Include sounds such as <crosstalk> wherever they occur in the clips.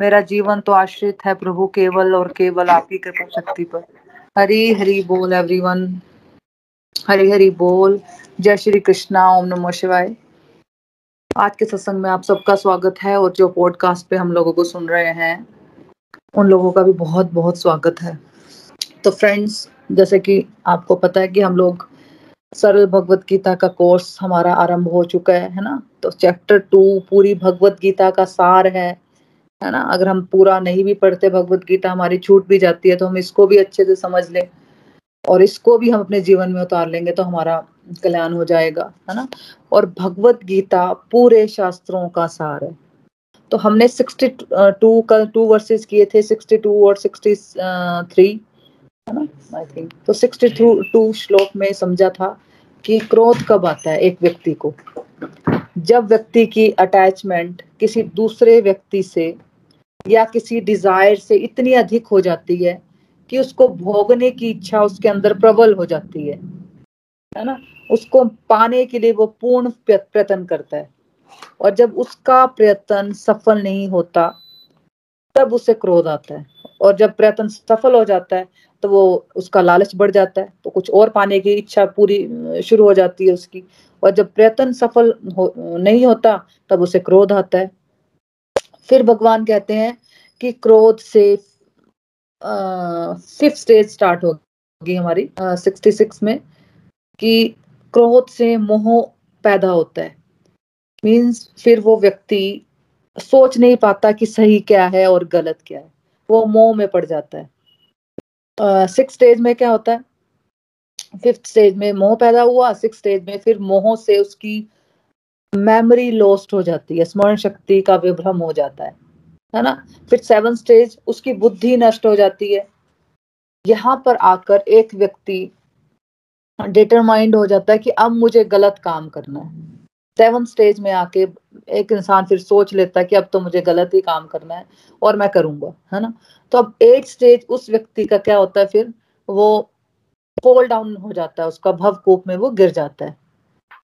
मेरा जीवन तो आश्रित है प्रभु, केवल और केवल आपकी कृपा शक्ति पर। हरी हरी बोल एवरीवन हरी हरी बोल। जय श्री कृष्णा, ओम नमो शिवाय। आज के सत्संग में आप सबका स्वागत है और जो पॉडकास्ट पे हम लोगों को सुन रहे हैं, उन लोगों का भी बहुत बहुत स्वागत है। तो फ्रेंड्स जैसे कि आपको पता है कि हम लोग सरल भगवत गीता का कोर्स हमारा आरंभ हो चुका है है ना? तो चैप्टर टू पूरी भगवत गीता का सार है। है ना? अगर हम पूरा नहीं भी पढ़ते भगवत गीता, हमारी छूट भी जाती है तो हम इसको भी अच्छे से समझ लें और इसको भी हम अपने जीवन में उतार लेंगे तो हमारा कल्याण हो जाएगा, है ना? और भगवत गीता पूरे शास्त्रों का सार है। तो हमने 62 कल, टू वर्सेस किए थे 62 और 63 है ना? आई थिंक तो 62 श्लोक में समझा था कि क्रोध कब आता है एक व्यक्ति को? जब व्यक्ति की अटैचमेंट किसी दूसरे व्यक्ति से या किसी डिज़ायर से इतनी अधिक हो जाती है कि उसको भोगने की इच्छा उसके अंदर प्रबल हो जाती है। है ना? उसको पाने के लिए वो पूर्ण प्रयत्न करता है। और जब उसका प्रयत्न सफल नहीं होता तब उसे क्रोध आता है। और जब प्रयत्न सफल हो जाता है तो वो उसका लालच बढ़ जाता है। तो कुछ और पाने की इच्छा पूरी शुरू हो जाती है उसकी। और जब प्रयत्न सफल हो, नहीं होता तब उसे क्रोध आता है। फिर भगवान कहते हैं कि क्रोध से फिफ्थ स्टेज स्टार्ट होगी हमारी सिक्सटी सिक्स में कि क्रोध से मोह पैदा होता है। मीन्स फिर वो व्यक्ति सोच नहीं पाता कि सही क्या है और गलत क्या है। वो मोह में पड़ जाता है। सिक्स uh, स्टेज में क्या होता है? फिफ्थ स्टेज में मोह पैदा हुआ सिक्स स्टेज में फिर मोह से उसकी मेमोरी लॉस्ट हो जाती है, स्मरण शक्ति का विभ्रम हो जाता है है ना? फिर सेवन स्टेज उसकी बुद्धि नष्ट हो जाती है। यहाँ पर आकर एक व्यक्ति डिटरमाइंड हो जाता है कि अब मुझे गलत काम करना है। सेवन स्टेज में आके एक इंसान फिर सोच लेता है कि अब तो मुझे गलत ही काम करना है और मैं करूँगा, है ना? तो अब एट स्टेज उस व्यक्ति का क्या होता है फिर? वो फॉल डाउन हो जाता है, उसका भवकूप में वो गिर जाता है।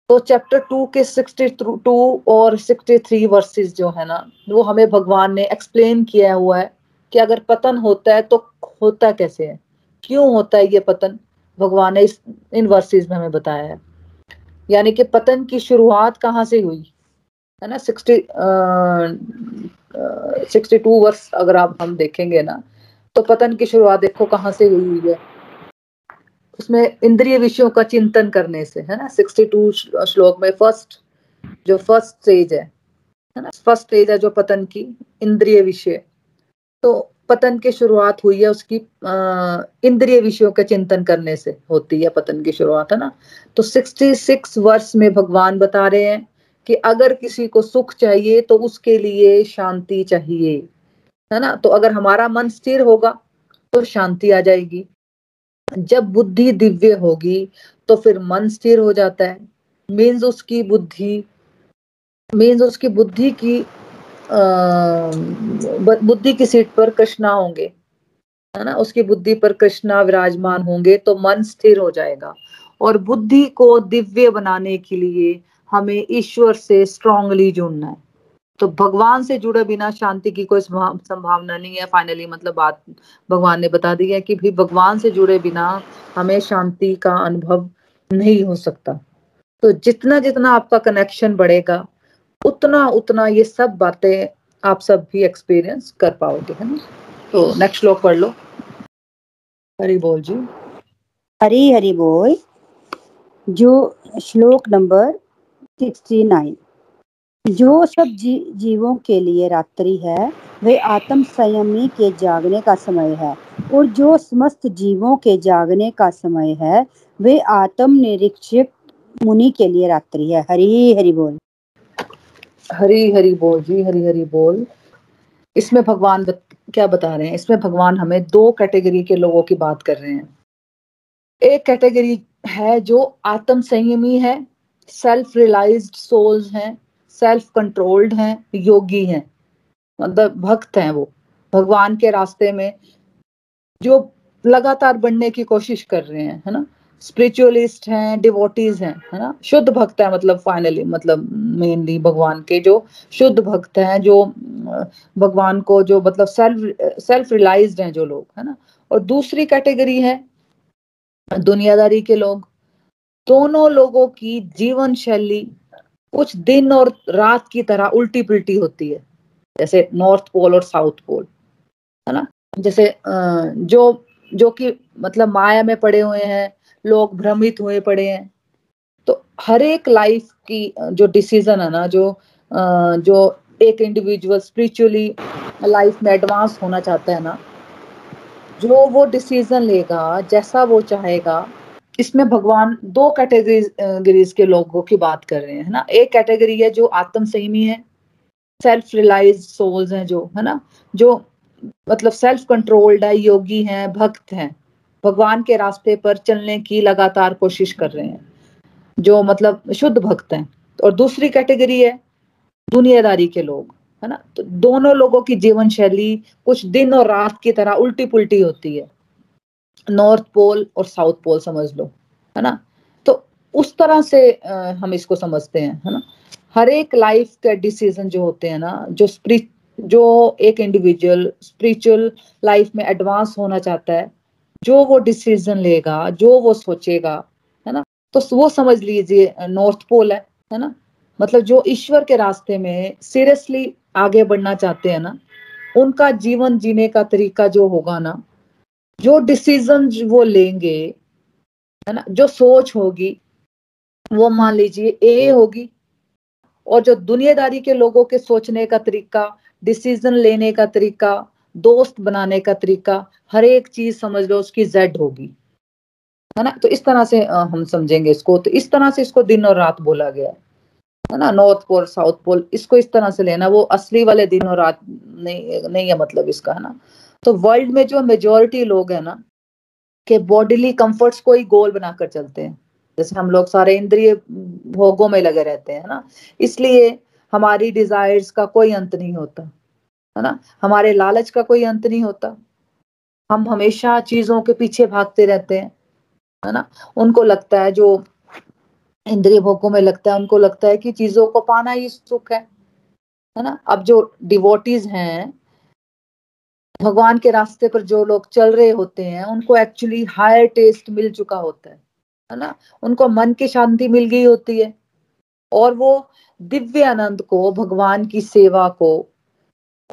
तो चैप्टर टू के सिक्सटी टू और सिक्सटी थ्री वर्सेज जो है ना, वो हमें भगवान ने एक्सप्लेन किया हुआ है कि अगर पतन होता है तो होता कैसे है? क्यों होता है ये पतन? भगवान ने इस, इन वर्सेज में हमें बताया है। यानी कि पतन की शुरुआत कहाँ से हुई? है ना सिक्सटी सिक्सटी टू वर्ष अगर आप हम देखेंगे ना तो पतन की शुरुआत देखो कहाँ से हुई हुई है। उसमें इंद्रिय विषयों का चिंतन करने से, है ना? सिक्सटी टू श्लोक में फ़र्स्ट जो फ़र्स्ट स्टेज है है ना? फ़र्स्ट स्टेज है जो पतन की, इंद्रिय विषय। तो पतन की शुरुआत हुई है उसकी इंद्रिय विषयों के चिंतन करने से होती है पतन की शुरुआत, है ना? तो सिक्सटी सिक्स वर्ष में भगवान बता रहे हैं कि अगर किसी को सुख चाहिए तो उसके लिए शांति चाहिए, है ना? तो अगर हमारा मन स्थिर होगा तो शांति आ जाएगी। जब बुद्धि दिव्य होगी तो फिर मन स्थिर हो जाता है। मीन्स उसकी बुद्धि मीन्स उसकी बुद्धि की, अः बुद्धि की सीट पर कृष्णा होंगे। है ना? उसकी बुद्धि पर कृष्णा विराजमान होंगे तो मन स्थिर हो जाएगा। और बुद्धि को दिव्य बनाने के लिए हमें ईश्वर से स्ट्रांगली जुड़ना है। तो भगवान से जुड़े बिना शांति की कोई संभावना नहीं है। फाइनली मतलब बात भगवान ने बता दी है कि भी भगवान से जुड़े बिना हमें शांति का अनुभव नहीं हो सकता। तो जितना जितना आपका कनेक्शन बढ़ेगा, उतना उतना ये सब बातें आप सब भी एक्सपीरियंस कर पाओगे, है ना? तो नेक्स्ट श्लोक पढ़ लो। हरी बोल जी। हरी हरी बोल। जो श्लोक नंबर सिक्सटी नाइन जो सब जी, जीवों के लिए रात्रि है वे आत्म संयमी के जागने का समय है और जो समस्त जीवों के जागने का समय है वे आत्म निरीक्षक मुनि के लिए रात्रि है। हरी हरी बोल। हरी हरी बोल जी हरी हरी बोल। इसमें भगवान बत, क्या बता रहे हैं? इसमें भगवान हमें दो कैटेगरी के लोगों की बात कर रहे हैं। एक कैटेगरी है जो आत्म संयमी है सेल्फ रियलाइज्ड सोल्स हैं। सेल्फ कंट्रोल्ड हैं, योगी हैं मतलब भक्त हैं वो। भगवान के रास्ते में जो लगातार बढ़ने की कोशिश कर रहे हैं, है ना? स्पिरिचुअलिस्ट हैं डिवोटीज हैं, है ना? शुद्ध भक्त है मतलब फाइनली मतलब मेनली भगवान के जो शुद्ध भक्त हैं, जो भगवान को जो मतलब सेल्फ सेल्फ रियलाइज्ड हैं जो लोग, है ना? और दूसरी कैटेगरी है दुनियादारी के लोग। दोनों लोगों की जीवन शैली कुछ दिन और रात की तरह उल्टी पुल्टी होती है। जैसे नॉर्थ पोल और साउथ पोल है ना? जैसे जो जो कि मतलब माया में पड़े हुए हैं, लोग भ्रमित हुए पड़े हैं। तो हर एक लाइफ की जो डिसीज़न है ना, जो जो एक इंडिविजुअल स्पिरिचुअली लाइफ में एडवांस होना चाहता है ना, जो वो डिसीज़न लेगा, जैसा वो चाहेगा इसमें भगवान दो कैटेगरीज के लोगों की बात कर रहे हैं ना? एक कैटेगरी है जो आत्म संयमी है सेल्फ रिलाइज सोल्स हैं जो, है ना? जो मतलब सेल्फ कंट्रोल्ड है, योगी हैं, भक्त हैं, भगवान के रास्ते पर चलने की लगातार कोशिश कर रहे हैं, जो मतलब शुद्ध भक्त हैं। और दूसरी कैटेगरी है, दुनियादारी के लोग, है ना? तो दोनों लोगों की जीवन शैली कुछ दिन और रात की तरह उल्टी पुल्टी होती है। नॉर्थ पोल और साउथ पोल समझ लो है ना? तो उस तरह से आ, हम इसको समझते हैं है ना? हर एक लाइफ के डिसीज़न जो होते हैं ना जो स्प्रिट जो एक इंडिविजुअल स्पिरिचुअल लाइफ में एडवांस होना चाहता है जो वो डिसीज़न लेगा जो वो सोचेगा है ना? तो वो समझ लीजिए नॉर्थ पोल है है ना? मतलब जो ईश्वर के रास्ते में सीरियसली आगे बढ़ना चाहते हैं ना उनका जीवन जीने का तरीका जो होगा ना जो डिसीज़न वो लेंगे, है ना, जो सोच होगी, वो मान लीजिए ए होगी। और जो दुनियादारी के लोगों के सोचने का तरीका डिसीज़न लेने का तरीका, दोस्त बनाने का तरीका, हर एक चीज़ समझ लो, उसकी जेड होगी। है ना तो इस तरह से हम समझेंगे इसको। तो इस तरह से इसको दिन और रात बोला गया है। ना नॉर्थ पोल साउथ पोल इसको इस तरह से लेना, वो असली वाले दिन और रात नहीं नहीं है मतलब इसका, है ना। तो वर्ल्ड में जो मेजोरिटी लोग है ना, के बॉडीली कंफर्ट्स को ही गोल बनाकर चलते हैं। जैसे हम लोग सारे इंद्रिय भोगों में लगे रहते हैं ना? इसलिए हमारी डिजायर्स का कोई अंत नहीं होता, है ना? हमारे लालच का कोई अंत नहीं होता। हम हमेशा चीज़ों के पीछे भागते रहते हैं, है ना? उनको लगता है, जो इंद्रिय भोगों में लगता है, उनको लगता है कि चीज़ों को पाना ही सुख है है ना? अब जो डिवोटीज हैं भगवान के रास्ते पर जो लोग चल रहे होते हैं उनको एक्चुअली हायर टेस्ट मिल चुका होता है है ना? उनको मन की शांति मिल गई होती है। और वो दिव्य आनंद को भगवान की सेवा को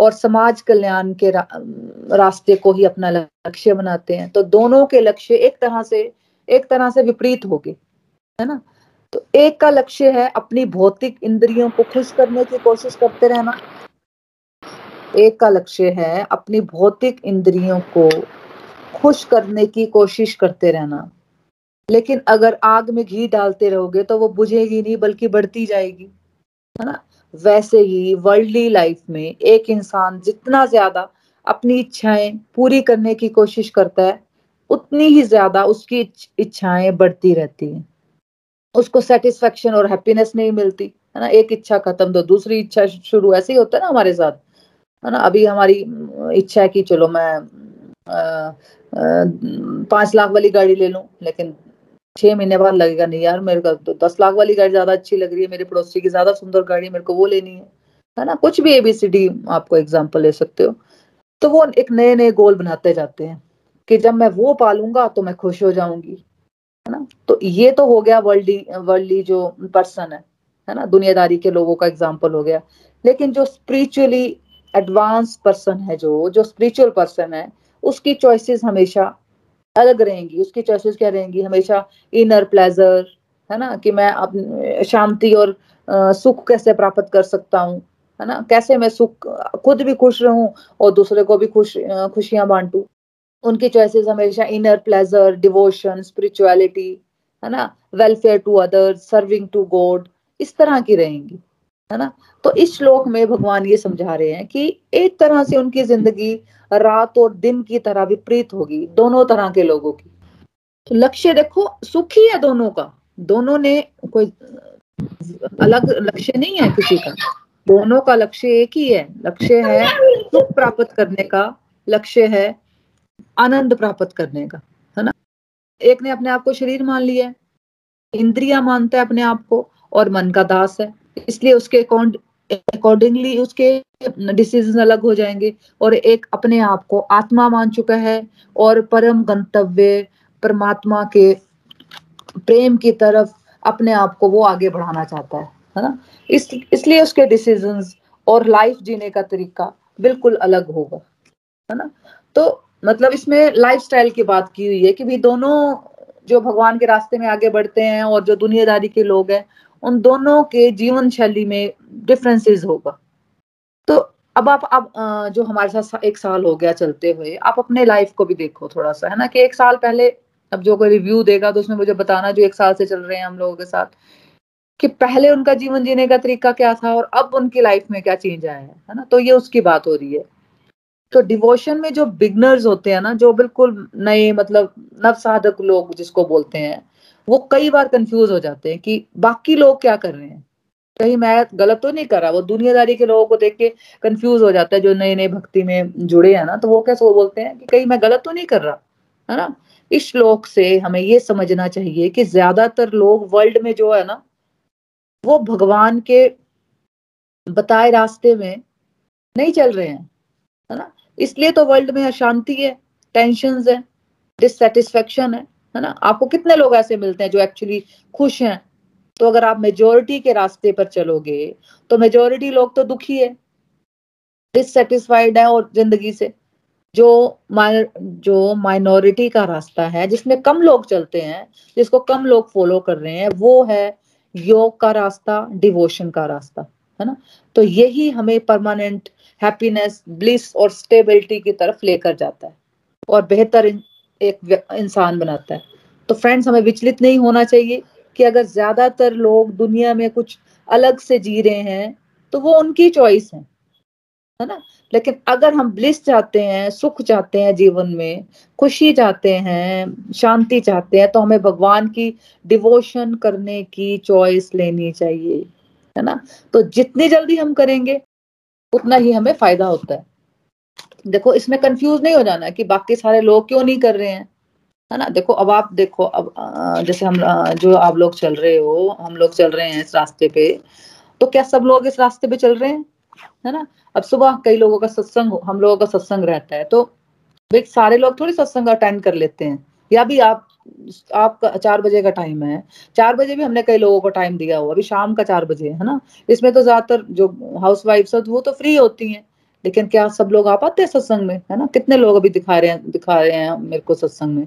और समाज कल्याण के रा, रास्ते को ही अपना लक्ष्य बनाते हैं। तो दोनों के लक्ष्य एक तरह से एक तरह से विपरीत हो गए है ना? तो एक का लक्ष्य है अपनी भौतिक इंद्रियों को खुश करने की कोशिश करते रहना एक का लक्ष्य है अपनी भौतिक इंद्रियों को खुश करने की कोशिश करते रहना। लेकिन अगर आग में घी डालते रहोगे तो वो बुझेगी नहीं, बल्कि बढ़ती जाएगी। है ना? वैसे ही वर्ल्डली लाइफ में एक इंसान जितना ज़्यादा अपनी इच्छाएँ पूरी करने की कोशिश करता है, उतनी ही ज़्यादा उसकी इच्छाएँ बढ़ती रहती हैं। उसको सेटिस्फेक्शन और हैप्पीनेस नहीं मिलती। है ना? एक इच्छा खत्म तो दूसरी इच्छा शुरू, ऐसे ही होता है ना हमारे साथ। है ना? अभी हमारी इच्छा है कि चलो मैं पाँच लाख वाली गाड़ी ले लूँ, लेकिन छह महीने बाद लगेगा नहीं यार मेरे को तो दस लाख वाली गाड़ी ज़्यादा अच्छी लग रही है, मेरे पड़ोसी की ज़्यादा सुंदर गाड़ी मेरे को वो लेनी है। है ना? कुछ भी एबीसीडी आपको एग्ज़ाम्पल ले सकते हो। तो वो एक नए नए गोल बनाते जाते हैं कि जब मैं वो पालूँगा तो मैं खुश हो जाऊँगी। है ना? तो ये तो हो गया वर्ल्डी वर्ल्डली जो पर्सन है। है ना? दुनियादारी के लोगों का एग्ज़ाम्पल हो गया। लेकिन जो स्पिरिचुअली एडवांस पर्सन है जो जो स्पिरिचुअल पर्सन है, उसकी चॉइसेस हमेशा अलग रहेंगी। उसकी चॉइसेस क्या रहेंगी? हमेशा इनर प्लेजर है ना? कि मैं शांति और सुख कैसे प्राप्त कर सकता हूँ? है ना? कैसे मैं सुख, खुद भी खुश रहूँ और दूसरे को भी खुश खुशियाँ बांटू? उनकी चॉइसेस हमेशा इनर प्लेजर डिवोशन स्पिरिचुअलिटी है ना? Welfare to others serving to god इस तरह की रहेंगी। है ना? तो इस श्लोक में भगवान ये समझा रहे हैं कि एक तरह से उनकी ज़िंदगी रात और दिन की तरह विपरीत होगी, दोनों तरह के लोगों की। तो लक्ष्य देखो, सुखी है दोनों का। दोनों ने कोई अलग लक्ष्य नहीं है किसी का। दोनों का लक्ष्य एक ही है। लक्ष्य है सुख प्राप्त करने का, लक्ष्य है आनंद प्राप्त करने का, है ना? एक ने अपने आप को शरीर मान लिया इंद्रिया मानता है अपने आप को और मन का दास है। इसलिए उसके अकॉर्डिंगली उसके डिसीज़न अलग हो जाएँगे और एक अपने आप को आत्मा मान चुका है और परम गंतव्य, परमात्मा के प्रेम की तरफ़ अपने आप को वो आगे बढ़ाना चाहता है है ना? इस, इसलिए उसके डिसीजंस और लाइफ जीने का तरीका बिल्कुल अलग होगा, है ना? तो मतलब इसमें लाइफस्टाइल की बात की हुई है कि भी दोनों जो भगवान के रास्ते में आगे बढ़ते हैं और जो दुनियादारी के लोग हैं उन दोनों के जीवन शैली में डिफरेंसेस होगा। तो अब आप, अब जो हमारे साथ एक साल हो गया चलते हुए, आप अपने लाइफ को भी देखो थोड़ा सा, है ना? कि एक साल पहले, अब जो कोई रिव्यू देगा तो उसमें मुझे बताना जो एक साल से चल रहे हैं हम लोगों के साथ, कि पहले उनका जीवन जीने का तरीका क्या था और अब उनकी लाइफ में क्या चेंज आया है है ना? तो ये उसकी बात हो रही है। तो डिवोशन में जो बिगनर्स होते हैं ना, जो बिल्कुल नए मतलब नवसाधक लोग जिसको बोलते हैं वो कई बार कंफ्यूज हो जाते हैं कि बाकी लोग क्या कर रहे हैं? कहीं मैं गलत तो नहीं कर रहा, वो दुनियादारी के लोगों को देख के कंफ्यूज हो जाता है, जो नए नए भक्ति में जुड़े हैं ना तो वो कैसे बोलते हैं कि कहीं मैं गलत तो नहीं कर रहा, है ना? इस श्लोक से हमें ये समझना चाहिए कि ज़्यादातर लोग वर्ल्ड में जो है ना, वो भगवान के बताए रास्ते में नहीं चल रहे हैं, है ना? इसलिए तो वर्ल्ड में अशांति है टेंशन है डिससेटिस्फेक्शन है। है ना? आपको कितने लोग ऐसे मिलते हैं जो एक्चुअली खुश हैं? तो अगर आप मेजोरिटी के रास्ते पर चलोगे तो मेजोरिटी लोग तो दुखी है। डिससेटिस्फाइड है और ज़िंदगी से। जो जो माइनॉरिटी का रास्ता है, जिसमें कम लोग चलते हैं, जिसको कम लोग फॉलो कर रहे हैं, वो है योग का रास्ता डिवोशन का रास्ता, है ना? तो यही हमें परमानेंट हैप्पीनेस ब्लिस और स्टेबिलिटी की तरफ़ लेकर जाता है। और बेहतर एक इंसान बनाता है। तो फ्रेंड्स हमें विचलित नहीं होना चाहिए कि अगर ज़्यादातर लोग दुनिया में कुछ अलग से जी रहे हैं तो वो उनकी चॉइस है। है ना? लेकिन अगर हम ब्लिस चाहते हैं, सुख चाहते हैं जीवन में, खुशी चाहते हैं, शांति चाहते हैं तो हमें भगवान की डिवोशन करने की चॉइस लेनी चाहिए। है ना? तो जितनी जल्दी हम करेंगे, उतना ही हमें फ़ायदा होता है। देखो, इसमें कंफ्यूज नहीं हो जाना कि बाकी सारे लोग क्यों नहीं कर रहे हैं। है ना? देखो, अब आप देखो, अब जैसे हम जो आप लोग चल रहे हो, हम लोग चल रहे हैं इस रास्ते पे तो क्या सब लोग इस रास्ते पे चल रहे हैं? है ना? अब सुबह कई लोगों का सत्संग हम लोगों का सत्संग रहता है तो भाई सारे लोग थोड़ी सत्संग अटेंड कर लेते हैं। या भी आप, आपका चार बजे का टाइम है, चार बजे भी हमने कई लोगों को टाइम दिया हुआ अभी शाम का चार बजे है ना? इसमें तो ज़्यादातर जो हाउस वाइफ वो तो फ्री होती हैं। लेकिन क्या सब लोग आ पाते हैं सत्संग में? है ना? कितने लोग अभी दिखा रहे हैं, दिखा रहे हैं मेरे को सत्संग में?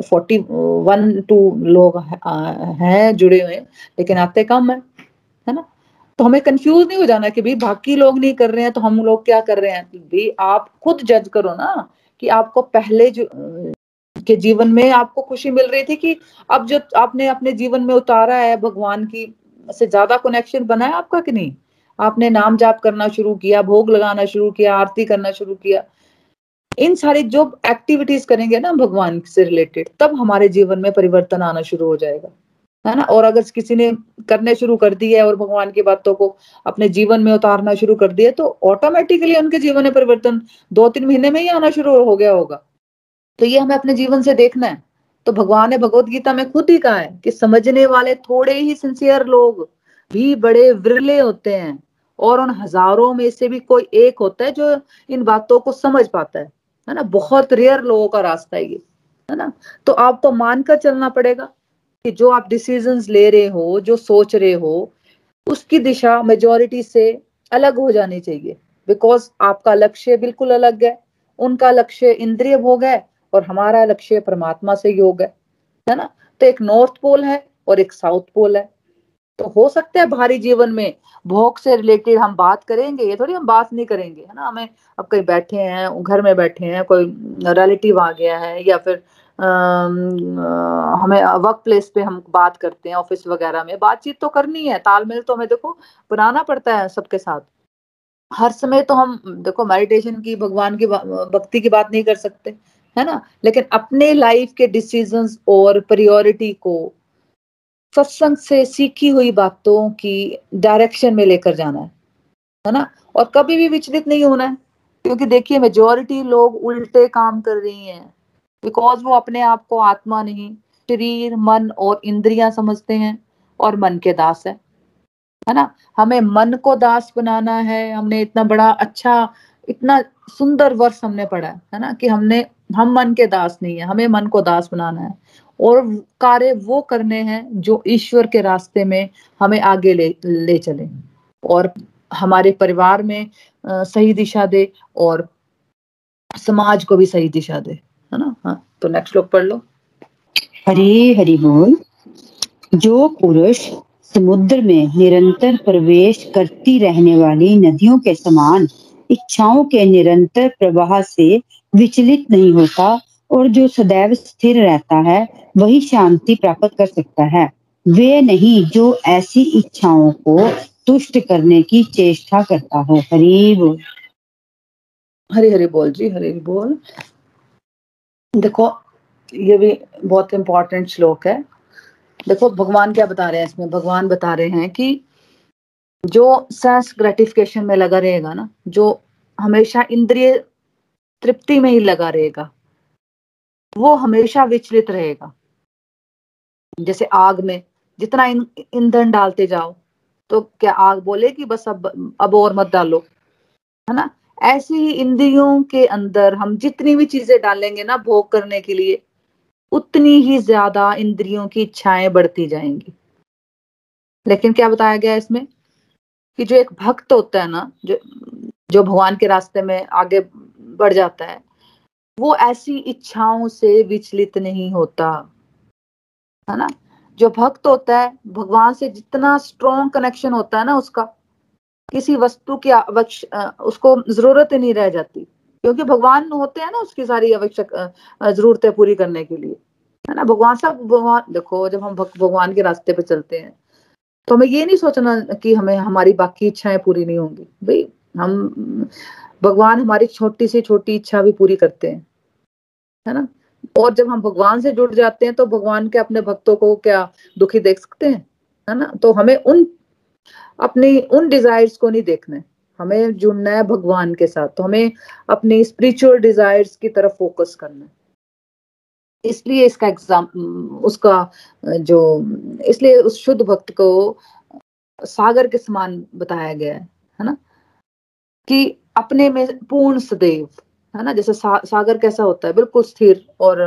फोर्टी वन टू लोग हैं जुड़े हुए लेकिन आते कम है है ना? तो हमें कंफ्यूज नहीं हो जाना कि भाई बाकी लोग नहीं कर रहे हैं तो हम लोग क्या कर रहे हैं? भाई आप खुद जज करो ना कि आपको पहले जो, के जीवन में आपको खुशी मिल रही थी कि अब जो आपने अपने जीवन में उतारा है भगवान की, से ज़्यादा कनेक्शन बनाया आपका कि नहीं? आपने नाम जाप करना शुरू किया, भोग लगाना शुरू किया, आरती करना शुरू किया। इन सारी जो एक्टिविटीज़ करेंगे ना भगवान से रिलेटेड तब हमारे जीवन में परिवर्तन आना शुरू हो जाएगा। है ना? और अगर किसी ने करने शुरू कर है और भगवान की बातों को अपने जीवन में उतारना शुरू कर दिया तो ऑटोमेटिकली उनके जीवन में परिवर्तन दो तीन महीने में ही आना शुरू हो गया होगा। तो ये हमें अपने जीवन से देखना है। तो भगवान ने भगवत गीता में खुद ही कहा है कि समझने वाले थोड़े ही सिंसियर लोग भी बड़े विरले होते हैं। और उन हज़ारों में से भी कोई एक होता है जो इन बातों को समझ पाता है है ना? बहुत रेयर लोगों का रास्ता है ये, है ना? तो आपको मानकर चलना पड़ेगा कि जो आप डिसीज़न ले रहे हो, जो सोच रहे हो, उसकी दिशा मेजोरिटी से अलग हो जानी चाहिए। बिकॉज़ आपका लक्ष्य बिल्कुल अलग है, उनका लक्ष्य इंद्रिय भोग है और हमारा लक्ष्य परमात्मा से योग है है ना? तो एक नॉर्थ पोल है और एक साउथ पोल है। तो हो सकता है भारी जीवन में भोग से रिलेटेड हम बात करेंगे ये थोड़ी हम बात नहीं करेंगे है ना? हमें अब कहीं बैठे हैं घर में बैठे हैं कोई रिलेटिव आ गया है या फिर आ, हमें वर्क प्लेस पे हम बात करते हैं ऑफ़िस वगैरह में बातचीत तो करनी है तालमेल तो हमें देखो बनाना पड़ता है सबके साथ। हर समय तो हम देखो मेडिटेशन की भगवान की भक्ति की बात नहीं कर सकते है ना? लेकिन अपने लाइफ के डिसीजंस और प्रायोरिटी को सत्संग से सीखी हुई बातों की डायरेक्शन में लेकर जाना है है ना? और कभी भी विचलित नहीं होना है, क्योंकि देखिए मेजोरिटी लोग उल्टे काम कर रही हैं बिकॉज़ वो अपने आप को आत्मा नहीं, शरीर, मन और इंद्रियाँ समझते हैं और मन के दास है है ना? हमें मन को दास बनाना है, हमने इतना बड़ा अच्छा इतना सुंदर वर्ष हमने पढ़ा है ना? कि हमने, हम मन के दास नहीं है, हमें मन को दास बनाना है। और कार्य वो करने हैं जो ईश्वर के रास्ते में हमें आगे ले ले चले। और हमारे परिवार में आ, सही दिशा दे और समाज को भी सही दिशा दे है ना? हाँ तो नेक्स्ट श्लोक पढ़ लो। हरे हरि बोल। जो पुरुष समुद्र में निरंतर प्रवेश करती रहने वाली नदियों के समान इच्छाओं के निरंतर प्रवाह से विचलित नहीं होता और जो सदैव स्थिर रहता है, वही शांति प्राप्त कर सकता है। वे नहीं, जो ऐसी इच्छाओं को तुष्ट करने की चेष्टा करता है। बोल हरी हरी बोल जी, हरी बोल। देखो, ये भी बहुत इंपॉर्टेंट श्लोक है। देखो, भगवान क्या बता रहे हैं इसमें? भगवान बता रहे हैं कि जो सेंस ग्रेटिफिकेशन में लगा रहेगा ना, जो हमेशा इंद्रिय तृप्ति में ही लगा रहेगा वो हमेशा विचलित रहेगा। जैसे आग में जितना ईंधन डालते जाओ तो क्या आग बोले कि बस अब अब और मत डालो, है ना? ऐसे ही इंद्रियों के अंदर हम जितनी भी चीज़ें डालेंगे ना भोग करने के लिए, उतनी ही ज़्यादा इंद्रियों की इच्छाएँ बढ़ती जाएँगी। लेकिन क्या बताया गया इसमें? कि जो एक भक्त होता है ना, जो जो भगवान के रास्ते में आगे बढ़ जाता है वो ऐसी इच्छाओं से विचलित नहीं होता, है ना? जो भक्त होता है, भगवान से जितना स्ट्रॉन्ग कनेक्शन होता है ना उसका, किसी वस्तु की उसको ज़रूरत ही नहीं रह जाती, क्योंकि भगवान होते हैं ना उसकी सारी आवश्यक जरूरतें पूरी करने के लिए, है ना? भगवान सब, भगवान, देखो, जब हम भगवान के रास्ते पे चलते हैं तो हमें ये नहीं सोचना कि हमें, हमारी बाकी इच्छाएँ पूरी नहीं होंगी, भाई, हम भगवान हमारी छोटी से छोटी इच्छा भी पूरी करते हैं, है ना? और जब हम भगवान से जुड़ जाते हैं तो भगवान के अपने भक्तों को क्या दुखी देख सकते हैं, है ना? तो हमें उन, अपनी, उन डिजायर्स को नहीं देखना है। हमें जुड़ना है भगवान के साथ तो हमें अपनी स्पिरिचुअल डिजायर्स की तरफ़ फोकस करना है। इसलिए इसका एग्ज़ाम उसका, जो, इसलिए उस शुद्ध भक्त को सागर के समान बताया गया है है ना? कि अपने में पूर्ण सदैव है ना? जैसे सा, सागर कैसा होता है? बिल्कुल स्थिर और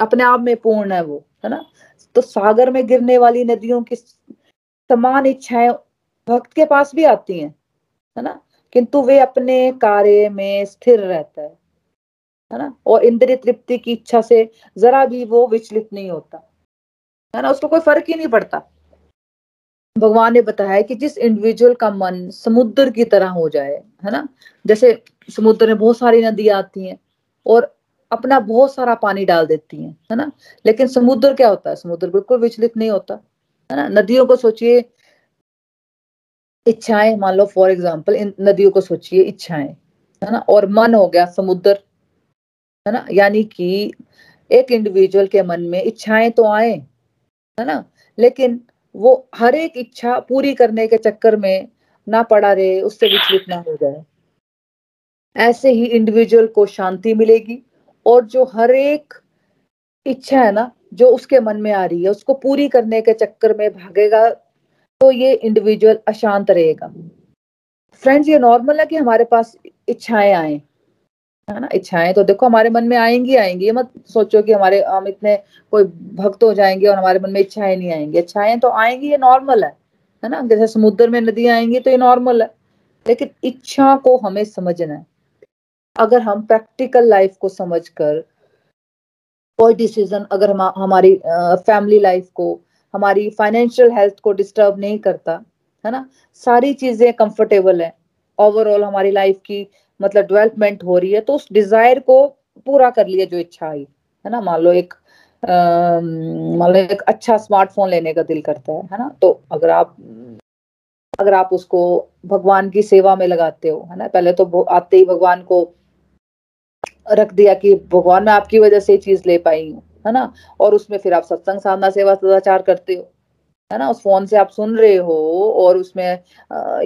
अपने आप में पूर्ण है वो है ना? तो सागर में गिरने वाली नदियों की समान इच्छाएँ भक्त के पास भी आती हैं है ना? किंतु वे अपने कार्य में स्थिर रहता है है ना? और इंद्रिय तृप्ति की इच्छा से जरा भी वो विचलित नहीं होता है ना? उसको कोई फ़र्क ही नहीं पड़ता। भगवान ने बताया कि जिस इंडिविजुअल का मन समुद्र की तरह हो जाए, है ना? जैसे समुद्र में बहुत सारी नदियाँ आती हैं और अपना बहुत सारा पानी डाल देती हैं, है ना? लेकिन समुद्र क्या होता है? समुद्र बिल्कुल विचलित नहीं होता, है ना? नदियों को सोचिए, इच्छाएँ, मान लो फॉर एग्ज़ाम्पल इन नदियों को सोचिए, इच्छाएँ, है ना? और मन हो गया समुद्र, है ना? यानी कि एक इंडिविजुअल के मन में इच्छाएँ तो आए, है ना? लेकिन वो हर एक इच्छा पूरी करने के चक्कर में ना पड़ा रहे, उससे विचलित ना हो जाए। ऐसे ही इंडिविजुअल को शांति मिलेगी और जो हर एक इच्छा है ना, जो उसके मन में आ रही है, उसको पूरी करने के चक्कर में भागेगा तो ये इंडिविजुअल अशांत रहेगा। फ्रेंड्स ये नॉर्मल है कि हमारे पास इच्छाएँ आए। है ना, इच्छाएँ तो देखो हमारे मन में आएँगी आएँगी। ये मत सोचो कि हमारे, हम इतने कोई भक्त हो जाएँगे और हमारे मन में इच्छाएँ नहीं आएँगी। इच्छाएँ तो आएँगी, ये नॉर्मल है है ना? जैसे समुद्र में नदियाँ आएँगी तो ये नॉर्मल है। लेकिन इच्छा को हमें समझना है। अगर हम प्रैक्टिकल लाइफ को समझकर, कोई डिसीज़न अगर हम, हमारी फैमिली लाइफ को, हमारी फाइनेंशियल हेल्थ को डिस्टर्ब नहीं करता, है ना? सारी चीज़ें कंफर्टेबल है। ओवरऑल हमारी लाइफ की मतलब डेवलपमेंट हो रही है तो उस डिज़ायर को पूरा कर लिया जो इच्छा आई, है ना? मान लो एक मतलब एक अच्छा स्मार्टफ़ोन लेने का दिल करता है है ना? तो अगर आप अगर आप उसको भगवान की सेवा में लगाते हो, है ना? पहले तो आते ही भगवान को रख दिया कि भगवान, मैं आपकी वजह से चीज़ ले पाई हूँ, है ना? और उसमें फिर आप सत्संग साधना, सेवा सदाचार करते हो है ना, उस फ़ोन से आप सुन रहे हो और उसमें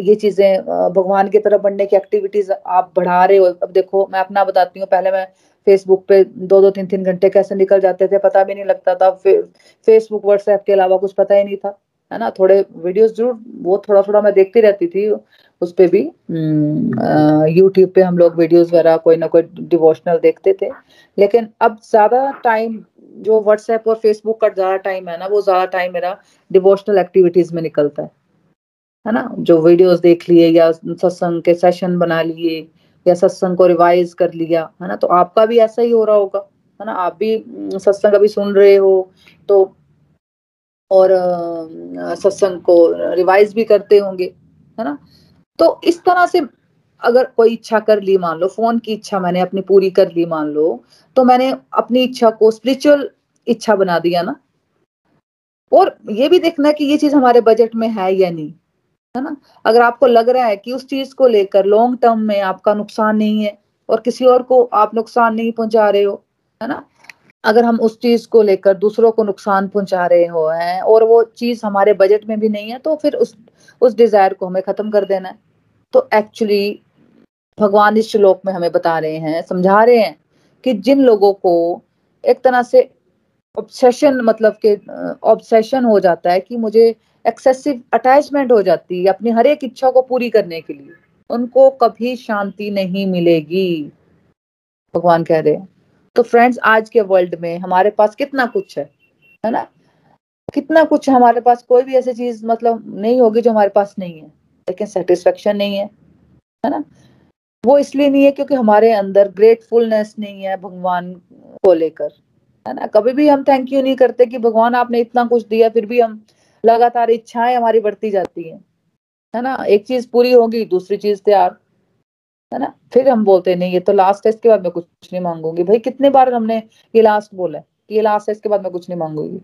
ये चीज़ें भगवान की तरफ़ बढ़ने की एक्टिविटीज़ आप बढ़ा रहे हो। अब देखो, मैं अपना बताती हूँ, पहले मैं फेसबुक पे दो दो तीन तीन घंटे कैसे निकल जाते थे, पता भी नहीं लगता था। फेसबुक व्हाट्सएप के अलावा कुछ पता ही नहीं था, है ना? थोड़े वीडियोस ज़रूर, वो थोड़ा थोड़ा मैं देखती रहती थी, उस पर भी यूट्यूब पे हम लोग वीडियोस वगैरह कोई ना कोई डिवोशनल देखते थे। लेकिन अब ज़्यादा टाइम जो व्हाट्सएप और फेसबुक का ज़्यादा टाइम है ना, वो ज़्यादा टाइम मेरा डिवोशनल एक्टिविटीज़ में निकलता है। है ना? जो वीडियोस देख लिए या सत्संग के सेशन बना लिए या सत्संग को रिवाइज कर लिया, है ना? तो आपका भी ऐसा ही हो रहा होगा, है ना? आप भी सत्संग अभी सुन रहे हो तो और सत्संग को रिवाइज भी करते होंगे, है ना? तो इस तरह से अगर कोई इच्छा कर ली मान लो, फ़ोन की इच्छा मैंने अपनी पूरी कर ली मान लो तो मैंने अपनी इच्छा को स्पिरिचुअल इच्छा बना दिया ना। और ये भी देखना कि ये चीज़ हमारे बजट में है या नहीं, है ना? अगर आपको लग रहा है कि उस चीज़ को लेकर लॉन्ग टर्म में आपका नुकसान नहीं है और किसी और को आप नुकसान नहीं पहुँचा रहे हो, है ना? अगर हम उस चीज़ को लेकर दूसरों को नुकसान पहुँचा रहे हो हैं और वो चीज़ हमारे बजट में भी नहीं है तो फिर उस उस डिज़ायर को हमें खत्म कर देना है। तो एक्चुअली भगवान इस श्लोक में हमें बता रहे हैं, समझा रहे हैं कि जिन लोगों को एक तरह से ऑब्सेशन मतलब के ऑब्सेशन हो जाता है कि मुझे एक्सेसिव अटैचमेंट हो जाती है अपनी हर एक इच्छा को पूरी करने के लिए, उनको कभी शांति नहीं मिलेगी। भगवान कह रहे हैं। तो फ्रेंड्स आज के वर्ल्ड में हमारे पास कितना कुछ है है ना? कितना कुछ हमारे पास, कोई भी ऐसी चीज़ मतलब नहीं होगी जो हमारे पास नहीं है, लेकिन सेटिस्फेक्शन नहीं है है ना? वो इसलिए नहीं है क्योंकि हमारे अंदर ग्रेटफुलनेस नहीं है भगवान को लेकर, है ना? कभी भी हम थैंक यू नहीं करते कि भगवान आपने इतना कुछ दिया, फिर भी हम लगातार इच्छाएँ हमारी बढ़ती जाती हैं, है ना? एक चीज़ पूरी होगी, दूसरी चीज़ तैयार, है ना? फिर हम बोलते नहीं, ये तो लास्ट है इसके बाद मैं कुछ नहीं मांगूँगी। भाई, कितने बार हमने ये लास्ट बोला है कि ये लास्ट है इसके बाद मैं कुछ नहीं मांगूँगी,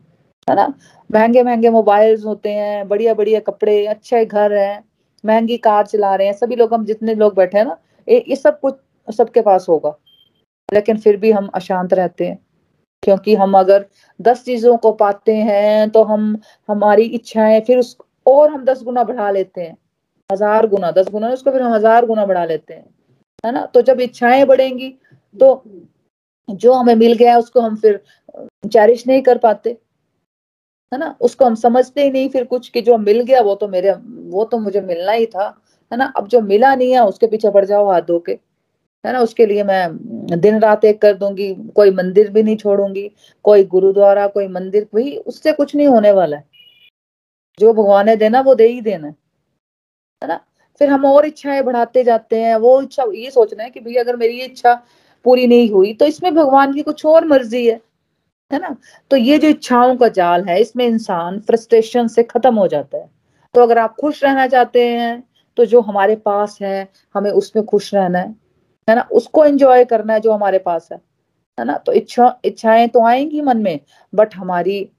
है ना? महँगे महँगे मोबाइल्स होते हैं बढ़िया बढ़िया कपड़े, अच्छे घर है, महँगी कार चला रहे हैं, सभी लोग, हम जितने लोग बैठे हैं ना ये सब कुछ सबके पास होगा। लेकिन फिर भी हम अशांत रहते हैं। क्योंकि हम अगर दस चीज़ों को पाते हैं तो हम, हमारी इच्छाएँ फिर उस, और हम दस गुना बढ़ा लेते हैं। हज़ार गुना, दस गुना उसको फिर हम हज़ार गुना बढ़ा लेते हैं। है ना? तो जब इच्छाएँ बढ़ेंगी तो जो हमें मिल गया, उसको हम फिर चैरिश नहीं कर पाते। है ना? उसको हम समझते ही नहीं फिर कुछ कि जो मिल गया, वो तो मेरे, वो तो मुझे मिलना ही था। है ना? अब जो मिला नहीं है, उसके पीछे पड़ जाओ हाथ धो के। है ना? उसके लिए मैं दिन रात एक कर दूँगी, कोई मंदिर भी नहीं छोड़ूँगी, कोई गुरुद्वारा, कोई मंदिर भाई उससे कुछ नहीं होने वाला है। जो भगवान ने देना, वो दे ही देना है। ना? फिर हम और इच्छाएँ बढ़ाते जाते हैं, वो इच्छा, ये सोचना है कि भैया अगर मेरी ये इच्छा पूरी नहीं हुई तो इसमें भगवान की कुछ और मर्ज़ी है। है ना? तो ये जो इच्छाओं का जाल है, इसमें इंसान फ्रस्ट्रेशन से खत्म हो जाता है। तो अगर आप खुश रहना चाहते हैं तो जो हमारे पास है, हमें उसमें खुश रहना है। है ना? उसको एंजॉय करना है जो हमारे पास है। है ना? तो इच्छा, इच्छाएँ तो आएँगी मन में बट हमारी,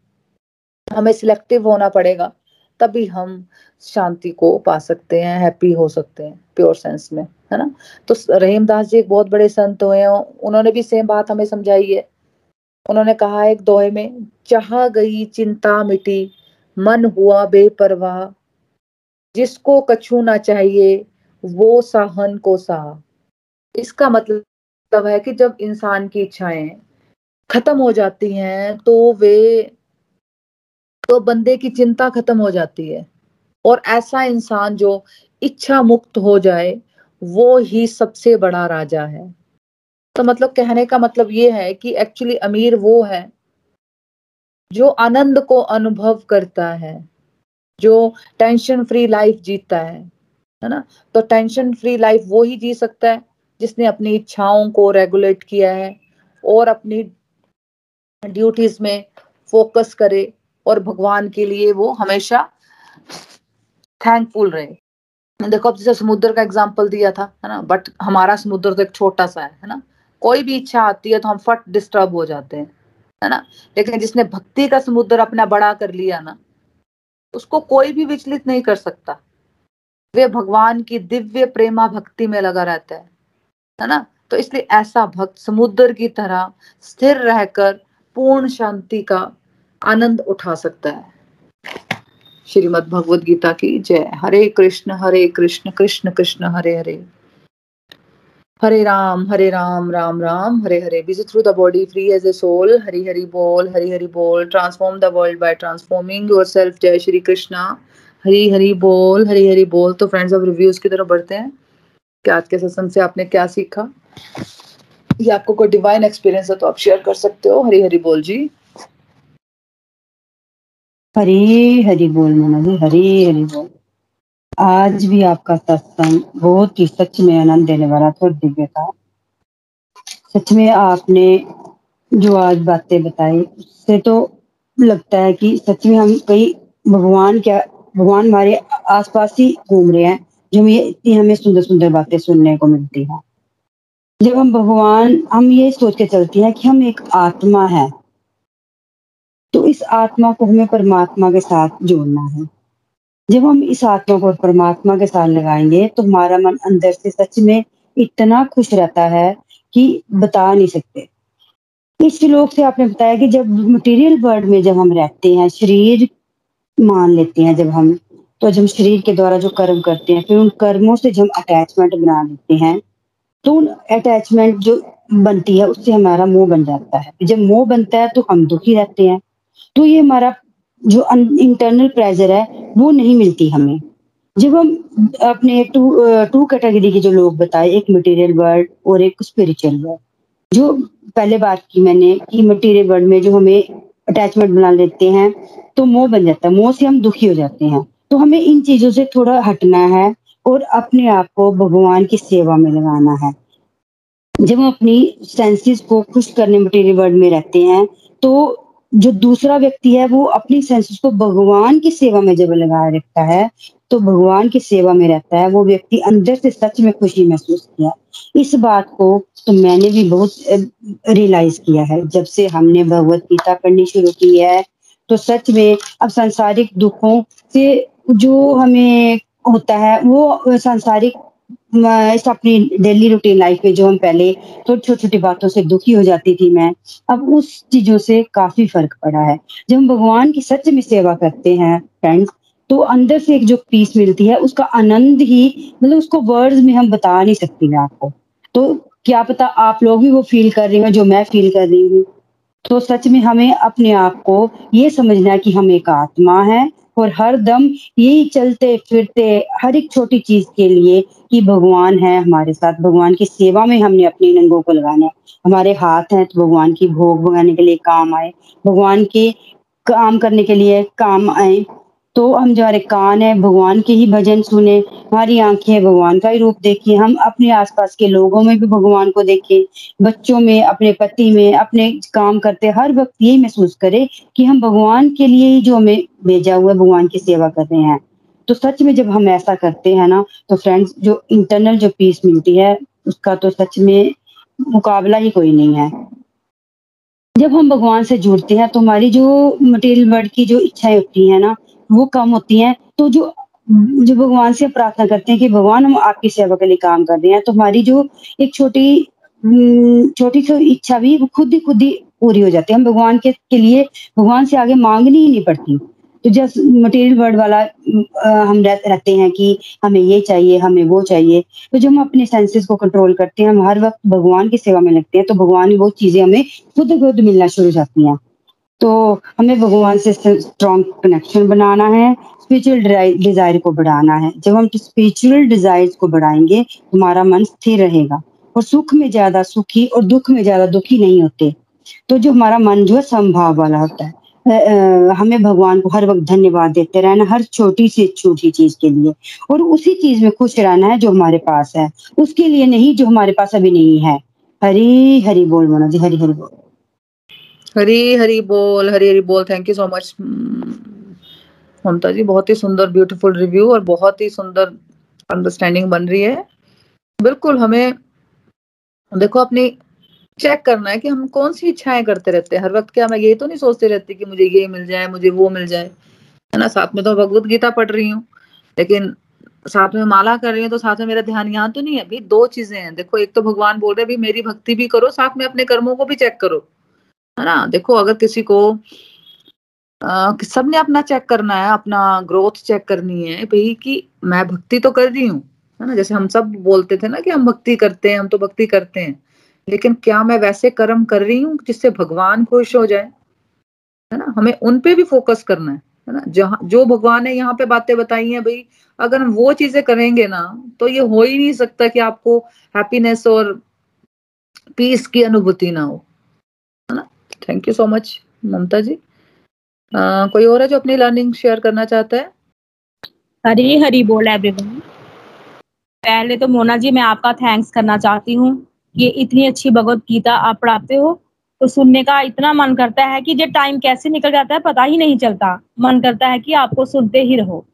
हमें सिलेक्टिव होना पड़ेगा, तभी हम शांति को पा सकते हैं हैप्पी हो सकते हैं प्योर सेंस में। है ना? तो रहीमदास जी एक बहुत बड़े संत हुए हैं, उन्होंने भी सेम बात हमें समझाई है। उन्होंने कहा एक दोहे में चाह गई चिंता मिटी, मन हुआ बेपरवाह जिसको कछू ना चाहिए, वो साहन को सा इसका मतलब है कि जब इंसान की इच्छाएँ खत्म हो जाती हैं तो वे तो बंदे की चिंता खत्म हो जाती है। और ऐसा इंसान जो इच्छा मुक्त हो जाए, वो ही सबसे बड़ा राजा है। तो मतलब कहने का मतलब ये है कि एक्चुअली अमीर वो है, जो आनंद को अनुभव करता है। जो टेंशन फ्री लाइफ जीता है है ना? तो टेंशन फ्री लाइफ वो ही जी सकता है जिसने अपनी इच्छाओं को रेगुलेट किया है और अपनी ड्यूटीज़ में फोकस करे और भगवान के लिए वो हमेशा थैंकफुल रहे। देखो, अब जैसे समुद्र का एग्ज़ाम्पल दिया था, है ना? बट हमारा समुद्र तो एक छोटा सा है है ना? कोई भी इच्छा आती है तो हम फट डिस्टर्ब हो जाते हैं, है ना? लेकिन जिसने भक्ति का समुद्र अपना बड़ा कर लिया ना उसको कोई भी विचलित नहीं कर सकता। वे भगवान की दिव्य प्रेमा भक्ति में लगा रहता है है ना? तो इसलिए ऐसा भक्त समुद्र की तरह स्थिर रहकर पूर्ण शांति का आनंद उठा सकता है। श्रीमद भगवद गीता की जय। Hare Krishna Hare Krishna Krishna Krishna, Hare Hare. Hare Ram Hare Ram Ram Ram, Hare Hare. Busy through the body free as a soul Hari Hari बोल, हरि हरि बोल। Transform the world by transforming yourself जय श्री कृष्णा। हरी, हरि बोल, हरी, हरि बोल। तो friends अब reviews की तरफ़ बढ़ते हैं। कि आज के सत्संग से आपने क्या सीखा? या आपको कोई डिवाइन एक्सपीरियंस है तो आप शेयर कर सकते हो। हरी हरी बोल जी। हरी हरी बोल मना जी। हरी हरी बोल। आज भी आपका सत्संग बहुत ही सच में आनंद देने वाला था दिव्य था सच में आपने जो आज बातें बताई, उससे तो लगता है कि सच में हम कई भगवान क्या, भगवान हमारे आसपास ही घूम रहे हैं, जो हमें, इतनी हमें सुंदर सुंदर बातें सुनने को मिलती है। जब हम भगवान, हम ये सोच के चलते हैं कि हम एक आत्मा है तो इस आत्मा को हमें परमात्मा के साथ जोड़ना है। जब हम इस आत्मा को परमात्मा के साथ लगाएँगे तो हमारा मन अंदर से सच में इतना खुश रहता है कि बता नहीं सकते। इस श्लोक से आपने बताया कि जब मटेरियल वर्ल्ड में जब हम रहते हैं, शरीर मान लेते हैं जब हम तो जब शरीर के द्वारा जो कर्म करते हैं, फिर उन कर्मों से जब हम अटैचमेंट बना लेते हैं तो उन अटैचमेंट जो बनती है, उससे हमारा मोह बन जाता है। जब मोह बनता है तो हम दुखी रहते हैं। तो ये हमारा जो इंटरनल प्रेजर है, वो नहीं मिलती हमें। जब हम अपने टू टू कैटेगरी के जो लोग बताए, एक मटेरियल वर्ल्ड और एक स्पिरिचुअल वर्ल्ड जो पहले बात की मैंने कि मटेरियल वर्ल्ड में जो हमें अटैचमेंट बना लेते हैं तो मोह बन जाता है, मोह से हम दुखी हो जाते हैं। तो हमें इन चीज़ों से थोड़ा हटना है और अपने आप को भगवान की सेवा में लगाना है। जब हम अपनी सेंसेस को खुश करने मटेरियल वर्ल्ड में रहते हैं तो जो दूसरा व्यक्ति है, वो अपनी सेंसेस को भगवान की सेवा में जब लगाए रखता है तो भगवान की सेवा में रहता है। वो व्यक्ति अंदर से सच में खुशी महसूस किया इस बात को तो मैंने भी बहुत रियलाइज़ किया है। जब से हमने भगवत गीता पढ़नी शुरू की है तो सच में अब सांसारिक दुखों से जो हमें होता है, वो सांसारिक इस अपनी डेली रूटीन लाइफ में जो हम पहले छोटी छोटी छोटी बातों से दुखी हो जाती थी मैं, अब उस चीज़ों से काफ़ी फ़र्क पड़ा है। जब हम भगवान की सच में सेवा करते हैं फ्रेंड्स तो अंदर से एक जो पीस मिलती है, उसका आनंद ही मतलब उसको वर्ड्स में हम बता नहीं सकती मैं आपको। तो क्या पता आप लोग भी वो फील कर रही हैं, जो मैं फील कर रही हूँ। तो सच में हमें अपने आप को ये समझना है कि हम एक आत्मा है और हर दम यही चलते फिरते हर एक छोटी चीज़ के लिए कि भगवान है हमारे साथ, भगवान की सेवा में हमने अपने नंगों को लगाना है। हमारे हाथ हैं तो भगवान की भोग भगाने के लिए काम आए, भगवान के काम करने के लिए काम आए। तो हम जो हमारे कान है, भगवान के ही भजन सुने, हमारी आँखें है, भगवान का ही रूप देखिए, हम अपने आसपास के लोगों में भी भगवान को देखें, बच्चों में, अपने पति में, अपने काम करते, हर वक्त यही महसूस करे कि हम भगवान के लिए ही जो हमें भेजा हुआ है, भगवान की सेवा कर रहे हैं। तो सच में जब हम ऐसा करते हैं ना तो फ्रेंड्स जो इंटरनल जो पीस मिलती है, उसका तो सच में मुकाबला ही कोई नहीं है। जब हम भगवान से जुड़ते हैं तो हमारी जो मटेरियल वर्ड की जो इच्छाएँ होती है ना वो कम होती हैं तो जो जो भगवान से प्रार्थना करते हैं कि भगवान हम आपकी सेवा के लिए काम कर रहे हैं तो हमारी जो एक छोटी छोटी सी इच्छा भी वो खुद ही खुद ही पूरी हो जाती है। हम भगवान के, के लिए भगवान से आगे मांगनी ही नहीं पड़ती। तो जस्ट मटेरियल वर्ड वाला हम रहते हैं कि हमें ये चाहिए हमें वो चाहिए तो जब हम अपने सेंसेस को कंट्रोल करते हैं हम हर वक्त भगवान की सेवा में लगते हैं तो भगवान वो चीज़ें हमें खुद खुद मिलना शुरू हो जाती हैं। तो हमें भगवान से स्ट्रॉन्ग कनेक्शन बनाना है स्पिरिचुअल डिज़ायर को बढ़ाना है। जब हम स्पिरिचुअल डिज़ायर को बढ़ाएँगे, हमारा मन स्थिर रहेगा। और सुख में ज़्यादा सुखी और दुख में ज़्यादा दुखी नहीं होते। तो जो हमारा मन जो है, संभाव वाला होता है। हमें भगवान को हर वक्त धन्यवाद देते रहना, हर छोटी से छोटी चीज़ के लिए। और उसी चीज़ में खुश रहना है जो हमारे पास है। उसके लिए नहीं, जो हमारे पास अभी नहीं है। हरी हरी बोल मोना जी, हरी हरी बोल। हरी हरी बोल, हरी हरी बोल thank you so much Mamta ji, बहुत ही सुंदर ब्यूटीफुल रिव्यू और बहुत ही सुंदर अंडरस्टैंडिंग बन रही है। बिल्कुल हमें, देखो अपनी चेक करना है कि हम कौन सी इच्छाएँ करते रहते हैं। हर वक्त क्या मैं ये तो नहीं सोचते रहती कि मुझे ये मिल जाए, मुझे वो मिल जाए। है ना, साथ में तो भगवत गीता पढ़ रही हूँ, लेकिन साथ में माला कर रही हूँ तो साथ में मेरा ध्यान यहाँ तो नहीं है। भाई दो चीज़ें हैं। देखो, एक तो भगवान बोल रहे भाई मेरी भक्ति भी करो, साथ में अपने कर्मों को भी चेक करो। है ना? देखो, अगर किसी को सबने अपना चेक करना है, अपना ग्रोथ चेक करनी है, भाई, कि मैं भक्ति तो कर रही हूँ, है ना? जैसे हम सब बोलते थे ना कि हम भक्ति करते हैं, हम तो भक्ति करते हैं। लेकिन क्या मैं वैसे कर्म कर रही हूँ जिससे भगवान खुश हो जाए? है ना? हमें उन पे भी फोकस करना है है ना? जहाँ, जो भगवान ने यहाँ पे बातें बताई हैं, भाई, अगर हम वो चीज़ें करेंगे ना तो ये हो ही नहीं सकता कि आपको हैप्पीनेस और पीस की अनुभूति ना हो। Thank you so much Mamta ji आ, कोई और है जो अपनी लर्निंग शेयर करना चाहता है? हरी हरी बोल एवरीवन पहले तो मोना जी मैं आपका थैंक्स करना चाहती हूँ। ये इतनी अच्छी भगवत गीता आप पढ़ाते हो तो सुनने का इतना मन करता है कि ये टाइम कैसे निकल जाता है पता ही नहीं चलता। मन करता है कि आपको सुनते ही रहो।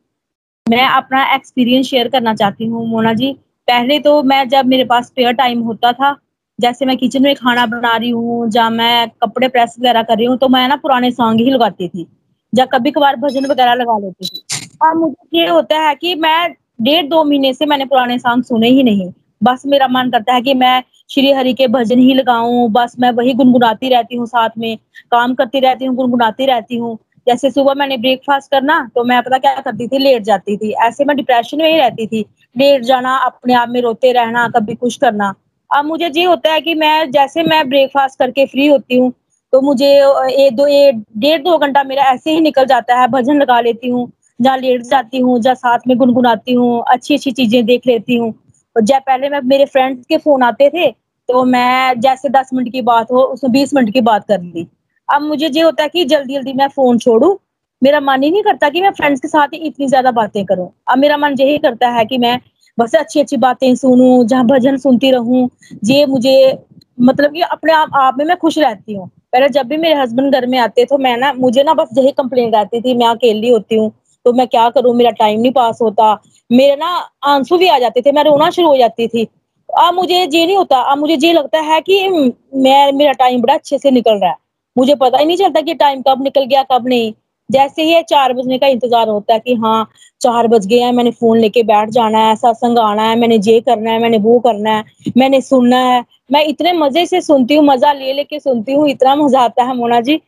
मैं अपना एक्सपीरियंस शेयर करना चाहती हूँ मोना जी। पहले तो मैं जब मेरे पास स्पेयर टाइम होता था जैसे मैं किचन में खाना बना रही हूँ या मैं कपड़े प्रेस वगैरह कर रही हूँ तो मैं ना पुराने सॉन्ग ही लगाती थी। या कभी कभार भजन वगैरह लगा लेती थी। और मुझे ये होता है कि मैं डेढ़ दो महीने से मैंने पुराने सॉन्ग सुने ही नहीं। बस मेरा मन करता है कि मैं श्री हरि के भजन ही लगाऊँ, बस मैं वही गुनगुनाती रहती हूँ साथ में, काम करती रहती हूँ, गुनगुनाती रहती हूँ। जैसे सुबह मैंने ब्रेकफास्ट करना तो मैं पता क्या करती थी, लेट जाती थी। ऐसे मैं डिप्रेशन में ही रहती थी। लेट जाना, अपने आप में रोते रहना, कभी कुछ करना। अब मुझे ये होता है कि मैं जैसे मैं ब्रेकफास्ट करके फ्री होती हूँ तो मुझे एक दो, एक, डेढ़ दो घंटा मेरा ऐसे ही निकल जाता है, भजन लगा लेती हूँ, जहाँ लेट जाती हूँ, जहाँ साथ में गुनगुनाती हूँ अच्छी अच्छी चीज़ें देख लेती हूँ। और जब पहले मैं, मेरे फ्रेंड्स के फ़ोन आते थे तो मैं जैसे दस मिनट की बात हो, उसमें बीस मिनट की बात कर ली। अब मुझे ये होता है कि जल्दी जल्दी मैं फ़ोन छोड़ू, मेरा मन ही नहीं करता कि मैं फ्रेंड्स के साथ ही इतनी ज़्यादा बातें करूँ। अब मेरा मन यही करता है कि मैं बस अच्छी अच्छी बातें सुनूं, जहाँ भजन सुनती रहूँ, ये मुझे मतलब कि अपने आप आप में मैं खुश रहती हूँ। पहले जब भी मेरे हस्बैंड घर में आते तो मैं ना, मुझे ना बस यही कंप्लेन रहती थी, मैं अकेली होती हूँ तो मैं क्या करूँ, मेरा टाइम नहीं पास होता। मेरे ना आँसू भी आ जाते थे, मैं रोना शुरू हो जाती थी। अब मुझे ये नहीं होता, अब मुझे ये लगता है कि मैं, मेरा टाइम बड़ा अच्छे से निकल रहा है। मुझे पता ही नहीं चलता कि टाइम कब निकल गया, कब नहीं। जैसे ही चार बजने का इंतज़ार होता है कि हाँ चार बज गए हैं, मैंने फ़ोन लेके बैठ जाना है सत्संग आना है, मैंने ये करना है, मैंने वो करना है, मैंने सुनना है। मैं इतने मज़े से सुनती हूँ, मज़ा ले लेके सुनती हूँ, इतना मज़ा आता है मोना जी,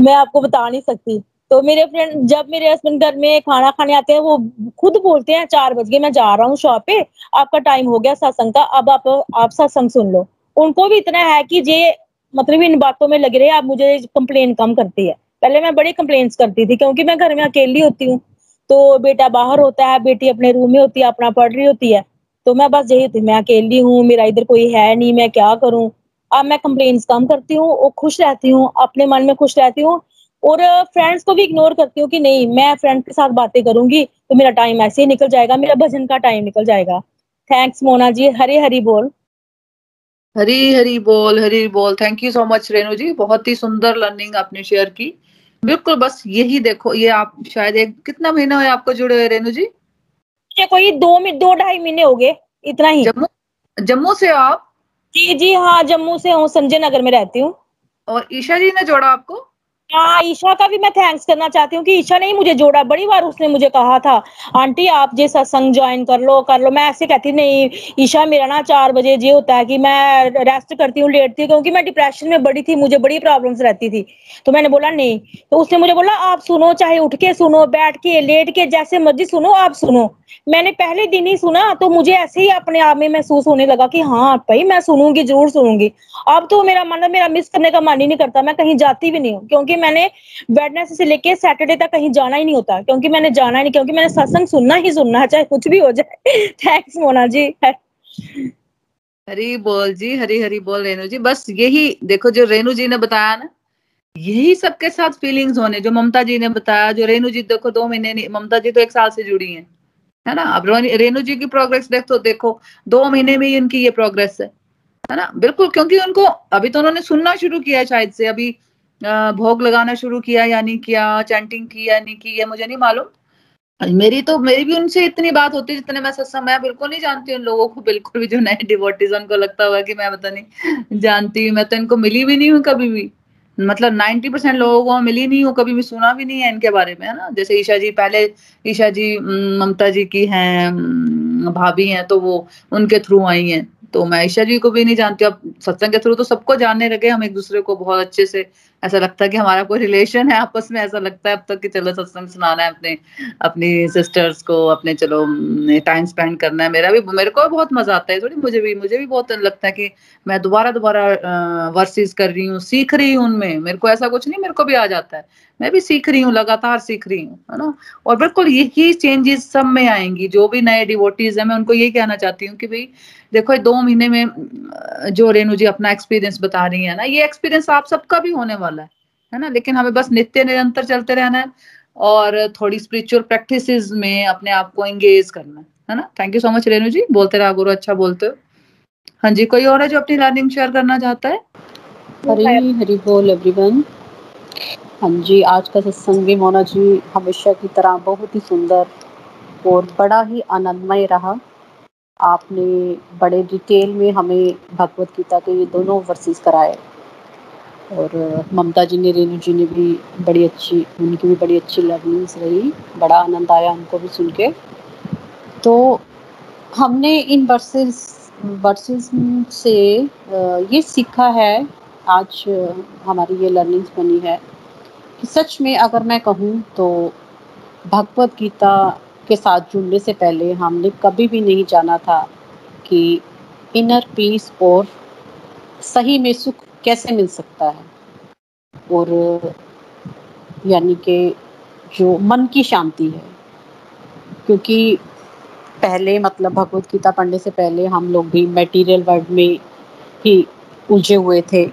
मैं आपको बता नहीं सकती। तो मेरे फ्रेंड जब मेरे हस्बैंड घर में खाना खाने आते हैं, वो खुद बोलते हैं, चार बज गए, मैं जा रहा हूँ शॉप पे, आपका टाइम हो गया सत्संग का, अब आप आप सत्संग सुन लो। उनको भी इतना है कि ये मतलब इन बातों में लग रहे हैं, आप मुझे कंप्लेन कम करती है। पहले मैं बड़ी कंप्लेन करती थी, क्योंकि मैं घर में अकेली होती हूँ। तो बेटा बाहर होता है, बेटी अपने रूम में होती है, अपना पढ़ रही होती है। तो मैं बस यही थी मैं अकेली हूँ, मेरा इधर कोई है नहीं, मैं क्या करूँ? अब मैं कंप्लेन कम करती हूँ, और खुश रहती हूँ, अपने मन में खुश रहती हूँ, और फ्रेंड्स को भी इग्नोर करती हूँ कि नहीं, मैं फ्रेंड के साथ बातें करूँगी तो मेरा टाइम ऐसे ही निकल जाएगा, मेरा भजन का टाइम निकल जाएगा। थैंक्स मोना जी, हरी हरी बोल। हरी हरी बोल हरी बोल। Thank you so much Renu ji, बहुत ही सुंदर लर्निंग आपने शेयर की। बिल्कुल बस यही देखो ये आप शायद एक कितना महीना है आपको जुड़े हुए रेनू जी? ये कोई दो दो ढाई महीने हो गए इतना ही। जम्मू जम्मू से आप? जी जी हाँ जम्मू से हूँ संजय नगर में रहती हूँ। और ईशा जी ने जोड़ा आपको? हाँ ईशा का भी मैं थैंक्स करना चाहती हूँ कि ईशा ने ही मुझे जोड़ा। बड़ी बार उसने मुझे कहा था, आंटी, आप जे सत्संग ज्वाइन कर लो कर लो। मैं ऐसे कहती, नहीं, ईशा, मेरा ना चार बजे ये होता है कि मैं रेस्ट करती हूँ लेटती हूँ क्योंकि मैं डिप्रेशन में बड़ी थी, मुझे बड़ी प्रॉब्लम्स रहती थी। तो मैंने बोला, नहीं। तो उसने मुझे बोला, आप सुनो, चाहे उठ के सुनो, बैठ के लेट के, जैसे मर्ज़ी सुनो, आप सुनो। मैंने पहले दिन ही सुना तो मुझे ऐसे ही अपने आप में महसूस होने लगा कि हाँ भाई, मैं सुनूँगी, ज़रूर सुनूँगी। अब तो मेरा मन, मेरा मिस करने का मन ही नहीं करता, मैं कहीं जाती भी नहीं हूँ, क्योंकि मैंने वेडनेस से लेके सैटरडे तक कहीं जाना ही नहीं होता, क्योंकि मैंने जाना ही नहीं, क्योंकि मैंने सत्संग सुनना ही सुनना है, चाहे कुछ भी हो जाए। <laughs> थैंक्स मोना जी। हरी बोल जी हरी हरी बोल, रेणु जी। बस यही, देखो जो रेणु जी ने बताया ना, यही सबके साथ फीलिंग्स होने, जो ममता जी ने बताया, जो रेणु जी देखो दो महीने ममता जी तो एक साल से जुड़ी हैं, है ना? अब रेणु जी की प्रोग्रेस देख, देखो, दो महीने में ही उनकी ये प्रोग्रेस है है ना? बिल्कुल, क्योंकि उनको, अभी तो उन्होंने सुनना शुरू किया है शायद से, अभी भोग लगाना शुरू किया या नहीं किया चैंटिंग की या नहीं की है मुझे नहीं मालूम। मेरी तो मेरी भी उनसे इतनी बात होती है जितने मैं सत्संग मैं बिल्कुल नहीं जानती उन लोगों को, बिल्कुल भी जो नए डिवोटीज उनको लगता हुआ कि मैं पता नहीं जानती हूँ, मैं तो इनको मिली भी नहीं हूँ कभी भी। मतलब नाइन्टी परसेंट लोगों को मिली नहीं हूँ, कभी भी सुना भी नहीं है इनके बारे में, है ना? जैसे ईशा जी, पहले ईशा जी ममता जी की हैं भाभी हैं तो वो उनके थ्रू आई हैं। तो मैं ईशा जी को भी नहीं जानती, अब सत्संग के थ्रू तो सबको जानने लगे, हम एक दूसरे को बहुत अच्छे से ऐसा लगता है कि हमारा कोई रिलेशन है आपस में, ऐसा लगता है अब तक कि चलो सत्संग सुनाना है अपने, अपनी सिस्टर्स को, अपने चलो टाइम स्पेंड करना है। मेरा भी, मेरे को बहुत मज़ा आता है, थोड़ी मुझे भी मुझे भी बहुत लगता है कि मैं दोबारा दोबारा वर्सेस कर रही हूँ, सीख रही हूँ उनमें। मेरे को ऐसा कुछ नहीं, मेरे को भी आ जाता है। मैं भी सीख रही हूँ, लगातार सीख रही हूँ, है ना? और बिल्कुल यही चेंजेस सब में आएँगी। जो भी नए डिवोटीज है, मैं उनको यही कहना चाहती हूँ कि भाई, देखो दो महीने में जो रेणु जी अपना एक्सपीरियंस बता रही है ना, ये एक्सपीरियंस आप सबका भी होने वाला है है ना? लेकिन हमें बस नित्य निरंतर चलते रहना है और थोड़ी स्पिरिचुअल प्रैक्टिस में अपने आप को एंगेज करना है है ना? Thank you so much Renu ji. बोलते रहा, गुरु अच्छा बोलते हो। हाँ जी, कोई और है जो अपनी लर्निंग शेयर करना चाहता है? हरी हरी बोल एवरीवन हाँ जी, आज का सत्संग भी मोना जी हमेशा की तरह बहुत ही सुंदर और बड़ा ही आनंदमय रहा। आपने बड़े डिटेल में हमें भगवत गीता के ये दोनों वर्सेस कराए। और ममता जी ने, रेणु जी ने भी बड़ी अच्छी, उनकी भी बड़ी अच्छी लर्निंग्स रही। बड़ा आनंद आया उनको भी सुन के। तो हमने इन वर्सेस वर्सेस से ये सीखा है, आज हमारी ये लर्निंग्स बनी है कि सच में अगर मैं कहूँ तो भगवत गीता के साथ जुड़ने से पहले हमने कभी भी नहीं जाना था कि इनर पीस और सही में सुख कैसे मिल सकता है? और यानी कि जो मन की शांति है, क्योंकि पहले मतलब भगवत गीता पढ़ने से पहले हम लोग भी मटेरियल वर्ल्ड में ही उलझे हुए थे,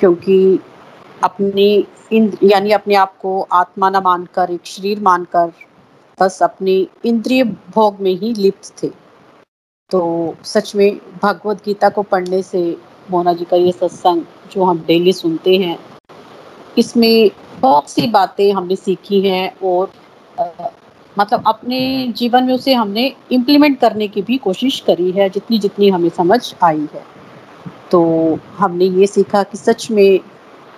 क्योंकि अपनी यानी अपने आप को आत्मा न मानकर, एक शरीर मानकर बस अपनी इंद्रिय भोग में ही लिप्त थे। तो सच में भगवत गीता को पढ़ने से मोना जी का ये सत्संग जो हम डेली सुनते हैं इसमें बहुत सी बातें हमने सीखी हैं और आ, मतलब अपने जीवन में उसे हमने इम्प्लीमेंट करने की भी कोशिश करी है जितनी जितनी हमें समझ आई है। तो हमने ये सीखा कि सच में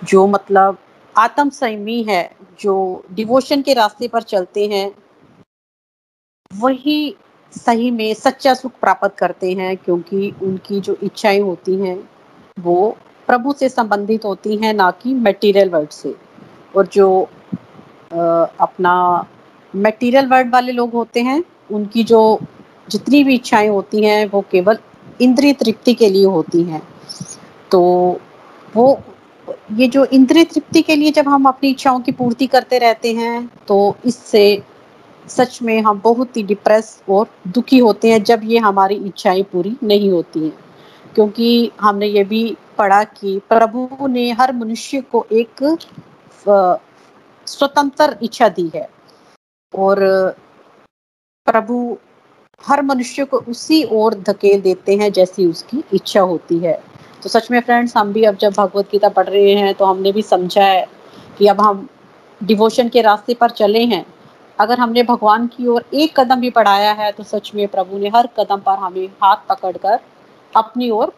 जो मतलब आत्म संयमी है जो डिवोशन के रास्ते पर चलते हैं वही सही में सच्चा सुख प्राप्त करते हैं क्योंकि उनकी जो इच्छाएँ होती हैं वो प्रभु से संबंधित होती हैं, ना कि मटेरियल वर्ड से। और जो अपना मटेरियल वर्ड वाले लोग होते हैं, उनकी जो जितनी भी इच्छाएँ होती हैं, वो केवल इंद्रिय तृप्ति के लिए होती हैं। तो वो, ये जो इंद्रिय तृप्ति के लिए जब हम अपनी इच्छाओं की पूर्ति करते रहते हैं तो इससे सच में हम बहुत ही डिप्रेस और दुखी होते हैं, जब ये हमारी इच्छाएँ पूरी नहीं होती हैं। क्योंकि हमने ये भी पढ़ा कि प्रभु ने हर मनुष्य को एक स्वतंत्र इच्छा दी है। और प्रभु हर मनुष्य को उसी ओर धकेल देते हैं जैसी उसकी इच्छा होती है। तो सच में फ्रेंड्स, हम भी अब जब भगवत गीता पढ़ रहे हैं तो हमने भी समझा है कि अब हम डिवोशन के रास्ते पर चले हैं। अगर हमने भगवान की ओर एक कदम भी बढ़ाया है तो सच में प्रभु ने हर कदम पर हमें हाथ पकड़कर अपनी ओर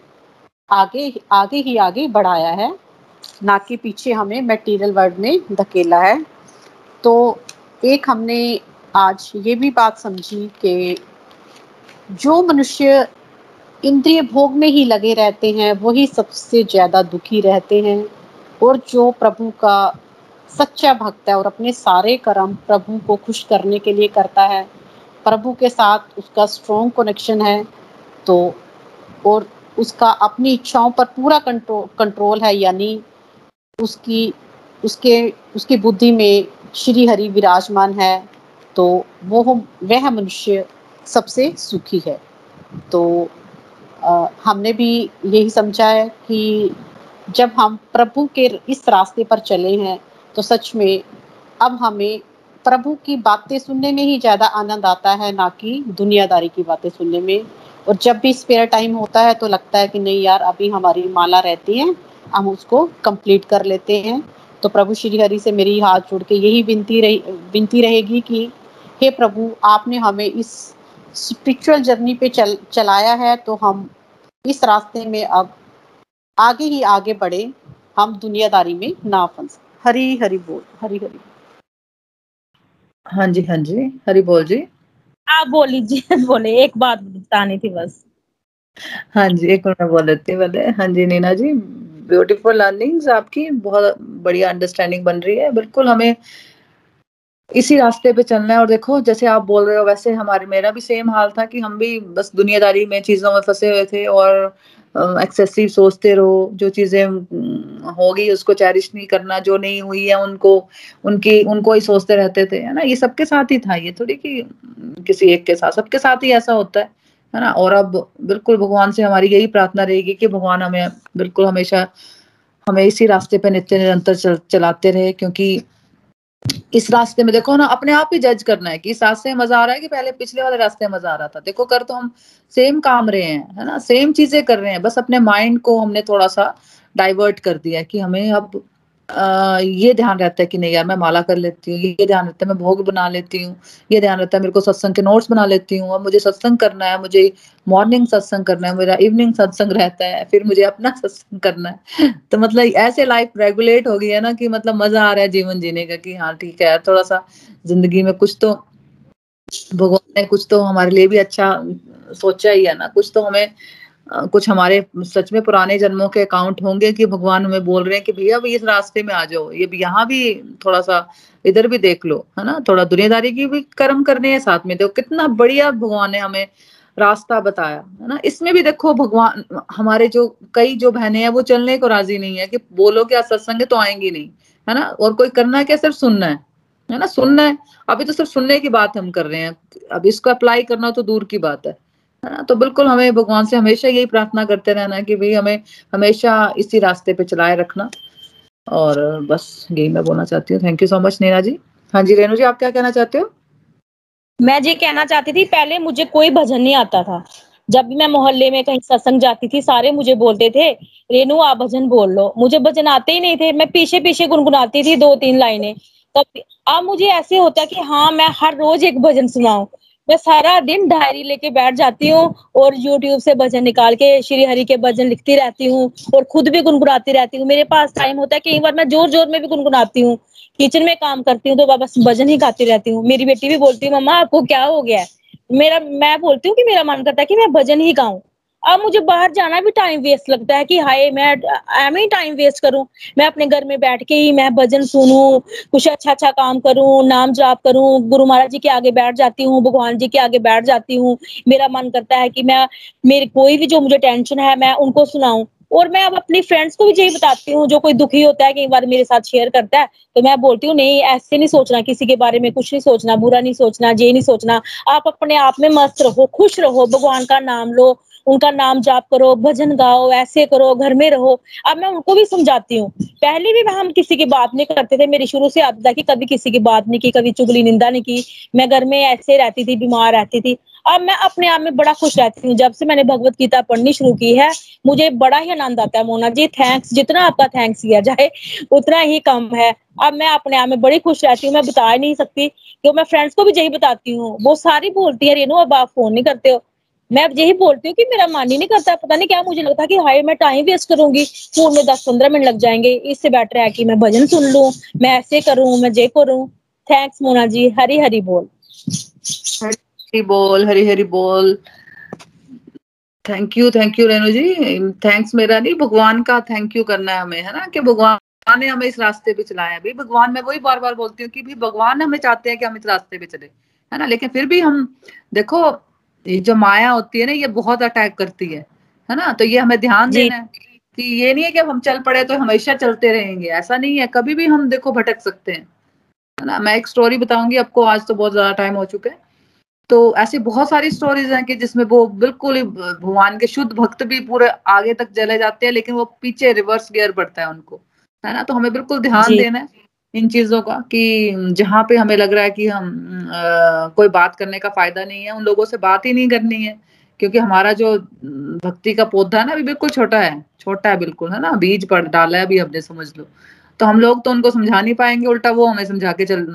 आगे आगे ही आगे बढ़ाया है। ना कि पीछे हमें मटेरियल वर्ल्ड में धकेला है। तो एक हमने आज ये भी बात समझी कि जो मनुष्य इंद्रिय भोग में ही लगे रहते हैं, वही सबसे ज़्यादा दुखी रहते हैं। और जो प्रभु का सच्चा भक्त है और अपने सारे कर्म प्रभु को खुश करने के लिए करता है, प्रभु के साथ उसका स्ट्रॉन्ग कनेक्शन है तो और उसका अपनी इच्छाओं पर पूरा कंट्रोल कंट्रोल है यानी उसकी उसके उसकी बुद्धि में श्री हरि विराजमान है तो वो वह मनुष्य सबसे सुखी है। तो आ, हमने भी यही समझा है कि जब हम प्रभु के इस रास्ते पर चले हैं तो सच में अब हमें प्रभु की बातें सुनने में ही ज़्यादा आनंद आता है ना कि दुनियादारी की बातें सुनने में। और जब भी स्पेयर टाइम होता है तो लगता है कि नहीं यार अभी हमारी माला रहती है हम उसको कंप्लीट कर लेते हैं। तो प्रभु श्री हरि से मेरी हाथ जोड़ के यही विनती रही विनती रहेगी कि हे प्रभु आपने हमें इस स्पिरिचुअल जर्नी पे चल चलाया है तो हम इस रास्ते में अब आगे ही आगे बढ़े हम दुनियादारी में ना फंस हरी हरी बोल हरी हरी। हाँ जी हाँ जी हरी बोल जी। आप बोल लीजिए, <laughs> बोले, एक बात बतानी थी बस। हाँ जी, एक मिनट बोल देती हूँ पहले। हाँ जी, नीना जी ब्यूटीफुल लर्निंग्स आपकी, बहुत बढ़िया अंडरस्टैंडिंग बन रही है। बिल्कुल हमें इसी रास्ते पे चलना है। और देखो, जैसे आप बोल रहे हो, वैसे हमारे, मेरा भी सेम हाल था कि हम भी बस दुनियादारी में चीज़ों में फंसे हुए थे और एक्सेसिव सोचते रहो जो चीज़ें होगी उसको चैरिश नहीं करना जो नहीं हुई है उनको उनकी उनको ही सोचते रहते थे है ना? ये सबके साथ ही था ये थोड़ी कि किसी एक के साथ सबके साथ ही ऐसा होता है है ना? और अब बिल्कुल भगवान से हमारी यही प्रार्थना रहेगी कि भगवान हमें बिल्कुल हमेशा हमें इसी रास्ते पे नित्य निरंतर चल, चलाते रहे क्योंकि इस रास्ते में देखो ना, अपने आप ही जज करना है कि इस रास्ते में मज़ा आ रहा है कि पहले पिछले वाले रास्ते में मज़ा आ रहा था। देखो, कर तो हम सेम काम रहे हैं, है ना? सेम चीज़ें कर रहे हैं, बस अपने माइंड को हमने थोड़ा सा डाइवर्ट कर दिया कि हमें अब ये ध्यान रहता है कि नहीं यार, मैं माला कर लेती हूँ, ये ध्यान रहता है, मैं भोग बना लेती हूँ, ये ध्यान रहता है, मेरे को सत्संग के नोट्स बना लेती हूँ अब मुझे सत्संग करना है, मुझे मॉर्निंग सत्संग करना है, मेरा इवनिंग सत्संग रहता है, फिर मुझे अपना <laughs> सत्संग करना है। तो मतलब ऐसे लाइफ रेगुलेट हो गई है ना कि मतलब मज़ा आ रहा है जीवन जीने का कि हाँ ठीक है यार थोड़ा सा ज़िंदगी में कुछ तो भगवान ने कुछ तो हमारे लिए भी अच्छा सोचा ही है ना, कुछ तो हमें कुछ हमारे सच में पुराने जन्मों के अकाउंट होंगे कि भगवान हमें बोल रहे हैं कि भैया भाई इस रास्ते में आ जाओ। ये यहाँ भी थोड़ा सा इधर भी देख लो, है ना? थोड़ा दुनियादारी की भी कर्म करने हैं साथ में। देखो, कितना बढ़िया भगवान ने हमें रास्ता बताया, है ना? इसमें भी देखो, भगवान, हमारे जो, कई जो बहनें हैं, वो चलने को राज़ी नहीं है कि बोलो क्या सत्संग तो आएँगी नहीं, है ना? और कोई करना है क्या? सिर्फ़ सुनना है है ना? सुनना है। अभी तो सिर्फ़ सुनने की बात हम कर रहे हैं। अब इसको अप्लाई करना तो दूर की बात है। है ना? तो बिल्कुल हमें भगवान से हमेशा यही प्रार्थना करते रहना कि भाई हमें हमेशा इसी रास्ते पे चलाए रखना। और बस यही मैं बोलना चाहती हूँ। Thank you so much Neena ji. हाँ जी, रेणु जी, आप क्या कहना चाहते हो? मैं ये कहना चाहती थी, पहले मुझे कोई भजन नहीं आता था। जब भी मैं मोहल्ले में कहीं सत्संग जाती थी, सारे मुझे बोलते थे, रेणु, आप भजन बोल लो। मुझे भजन आते ही नहीं थे। मैं पीछे पीछे गुनगुनाती थी दो तीन लाइनें। तब अब मुझे ऐसे होता कि हाँ मैं हर रोज एक भजन सुनाऊं। मैं सारा दिन डायरी लेके बैठ जाती हूँ और यूट्यूब से भजन निकाल के श्री हरि के भजन लिखती रहती हूँ और खुद भी गुनगुनाती रहती हूँ। मेरे पास टाइम होता है कई बार मैं ज़ोर ज़ोर में भी गुनगुनाती हूँ। किचन में काम करती हूँ तो बस भजन ही गाती रहती हूँ। मेरी बेटी भी बोलती है, मम्मा, आपको क्या हो गया है? मेरा, मैं बोलती हूँ कि मेरा मन करता है कि मैं भजन ही गाऊं। अब मुझे बाहर जाना भी टाइम वेस्ट लगता है कि हाय, मैं एम ही टाइम वेस्ट करूँ। मैं अपने घर में बैठ के ही मैं भजन सुनूं, कुछ अच्छा अच्छा काम करूँ, नाम जाप करूँ, गुरु महाराज जी के आगे बैठ जाती हूँ, भगवान जी के आगे बैठ जाती हूँ। मेरा मन करता है कि मैं, मेरी कोई भी जो मुझे टेंशन है, मैं उनको सुनाऊं। और मैं अब अपनी फ्रेंड्स को भी यही बताती हूँ, जो कोई दुखी होता है, कई बार मेरे साथ शेयर करता है तो मैं बोलती हूँ, नहीं, ऐसे नहीं सोचना, किसी के बारे में कुछ नहीं सोचना, बुरा नहीं सोचना, ये नहीं सोचना। आप अपने आप में मस्त रहो, खुश रहो, भगवान का नाम लो उनका नाम जाप करो, भजन गाओ, ऐसे करो, घर में रहो। अब मैं उनको भी समझाती हूँ। पहले भी हम किसी की बात नहीं करते थे। मेरी शुरू से आदत था कि कभी किसी की बात नहीं की, कभी चुगली निंदा नहीं की। मैं घर में ऐसे रहती थी, बीमार रहती थी। अब मैं अपने आप में बड़ा खुश रहती हूँ। जब से मैंने भगवत गीता पढ़नी शुरू की है, मुझे बड़ा ही आनंद आता है, मोना जी। थैंक्स जितना आपका थैंक्स किया जाए, उतना ही कम है। अब मैं अपने आप में बड़ी खुश रहती हूँ। मैं बता ही नहीं सकती। क्यों मैं फ्रेंड्स को भी यही बताती हूँ। वो सारी बोलती है रेनू अब आप फ़ोन नहीं करते हो। मैं अब यही बोलती हूँ कि मेरा मन ही नहीं करता, पता नहीं क्या मुझे लगता कि हाय, मैं टाइम वेस्ट करूँगी फ़ोन में दस पंद्रह मिनट लग जाएँगे, इससे बेटर है कि मैं भजन सुन लू, मैं ऐसे करूँ, मैं जे करूँ। थैंक्स मोना जी हरी हरी बोल। हरी बोल हरी हरी बोल। Thank you thank you Renu ji. Thanks मेरा नहीं, भगवान का थैंक यू करना है हमें, है ना? कि भगवान ने हमें इस रास्ते पे चलाया भाई, भगवान, मैं वही बार बार बोलती हूँ कि भी भगवान हमें चाहते हैं कि हम इस रास्ते पे चले, है ना? लेकिन फिर भी हम, देखो ये जो माया होती है ना ये बहुत अटैक करती है है ना? तो ये हमें ध्यान देना है कि ये नहीं है कि हम चल पड़े तो हमेशा चलते रहेंगे ऐसा नहीं है कभी भी हम देखो भटक सकते हैं है ना? मैं एक स्टोरी बताऊँगी आपको आज तो बहुत ज़्यादा टाइम हो चुका है। तो ऐसी बहुत सारी स्टोरीज हैं कि जिसमें वो बिल्कुल ही भगवान के शुद्ध भक्त भी पूरे आगे तक चले जाते हैं लेकिन वो पीछे रिवर्स गियर पड़ता है उनको है ना? तो हमें बिल्कुल ध्यान देना है। इन चीज़ों का कि जहाँ पे हमें लग रहा है कि हम आ, कोई बात करने का फ़ायदा नहीं है उन लोगों से बात ही नहीं करनी है। क्योंकि हमारा जो भक्ति का पौधा है ना अभी बिल्कुल छोटा है छोटा है बिल्कुल है ना? बीज पड़ डाला है अभी हमने समझ लो। तो हम लोग तो उनको समझा नहीं पाएँगे उल्टा वो हमें समझा के चल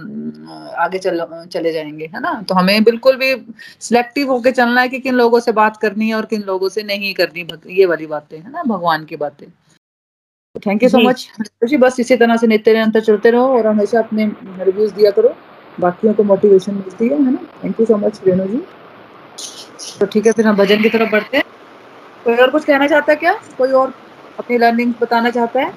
आगे चल चले जाएँगे है ना? तो हमें बिल्कुल भी सिलेक्टिव होके चलना है कि किन लोगों से बात करनी है और किन लोगों से नहीं करनी ये वाली बातें है ना? भगवान की बातें। थैंक यू सो मच खुशी बस इसी तरह से नित्य निरंतर चलते रहो और हमेशा अपने रिव्यूज़ दिया करो। बाकियों को मोटिवेशन मिलती है है ना? Thank you so much Renu ji. तो ठीक है फिर हम भजन की तरफ़ बढ़ते हैं। कोई और कुछ कहना चाहता है क्या? कोई और अपनी लर्निंग बताना चाहता है?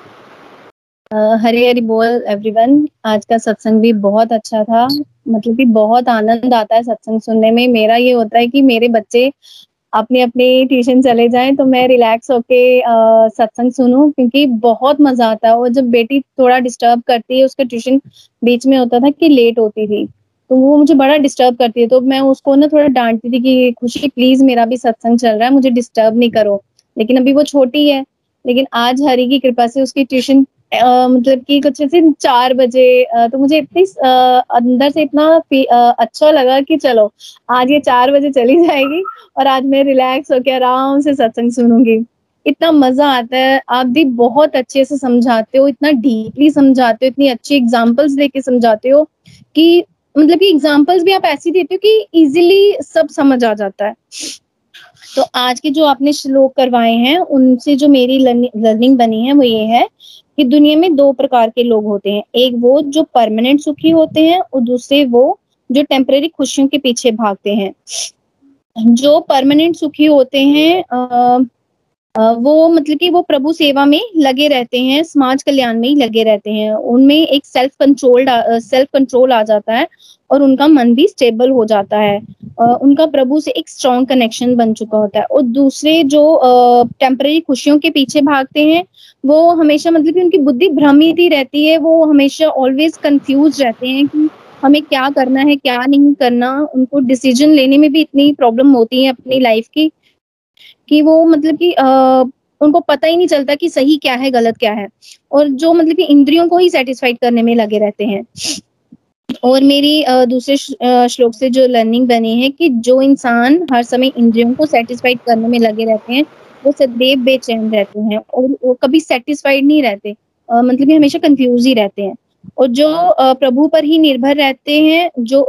हरी हरी बोल एवरीवन आज का सत्संग भी बहुत अच्छा था। मतलब कि बहुत आनंद आता है सत्संग सुनने में। मेरा ये होता है कि मेरे बच्चे अपनी अपने ट्यूशन चले जाएँ तो मैं रिलैक्स होके सत्संग सुनूं, क्योंकि बहुत मज़ा आता है। और जब बेटी थोड़ा डिस्टर्ब करती है, उसका ट्यूशन बीच में होता था कि लेट होती थी तो वो मुझे बड़ा डिस्टर्ब करती है। तो मैं उसको ना थोड़ा डांटती थी कि, खुशी प्लीज़ मेरा भी सत्संग चल रहा है, मुझे डिस्टर्ब नहीं करो। लेकिन अभी वो छोटी है, लेकिन आज हरी की कृपा से उसकी ट्यूशन मतलब कि कुछ ऐसे चार बजे तो मुझे इतनी अंदर से इतना अच्छा लगा कि चलो, आज ये चार बजे चली <laughs> जाएगी और आज मैं रिलैक्स होकर आराम से सत्संग सुनूँगी। इतना मज़ा आता है, आप भी बहुत अच्छे से समझाते हो, इतना डीपली समझाते हो, इतनी अच्छी एग्जाम्पल्स देके समझाते हो कि मतलब कि एग्जाम्पल्स भी आप ऐसी देते हो कि इजिली सब समझ आ जाता है। तो आज के जो आपने श्लोक करवाए हैं उनसे जो मेरी लर्निंग बनी है वो ये है कि दुनिया में दो प्रकार के लोग होते हैं। एक वो जो परमानेंट सुखी होते हैं और दूसरे वो जो टेम्परेरी खुशियों के पीछे भागते हैं। जो परमानेंट सुखी होते हैं आ, वो मतलब कि वो प्रभु सेवा में लगे रहते हैं समाज कल्याण में ही लगे रहते हैं। उनमें एक सेल्फ कंट्रोल सेल्फ कंट्रोल आ जाता है और उनका मन भी स्टेबल हो जाता है। उनका प्रभु से एक स्ट्रॉन्ग कनेक्शन बन चुका होता है। और दूसरे जो टेम्पररी खुशियों के पीछे भागते हैं, वो हमेशा मतलब कि उनकी बुद्धि भ्रमित ही रहती है। वो हमेशा ऑलवेज कंफ्यूज रहते हैं कि हमें क्या करना है, क्या नहीं करना। उनको डिसीज़न लेने में भी इतनी प्रॉब्लम होती है अपनी लाइफ की, कि वो मतलब कि उनको पता ही नहीं चलता कि सही क्या है, गलत क्या है। और जो मतलब कि इंद्रियों को ही सेटिस्फाइड करने में लगे रहते हैं। और मेरी दूसरे श्लोक से जो लर्निंग बनी है कि जो इंसान हर समय इंद्रियों को सेटिस्फाइड करने में लगे रहते हैं वो सदैव बेचैन रहते हैं और वो कभी सेटिस्फाइड नहीं रहते मतलब कि हमेशा कंफ्यूज ही रहते हैं। और जो प्रभु पर ही निर्भर रहते हैं जो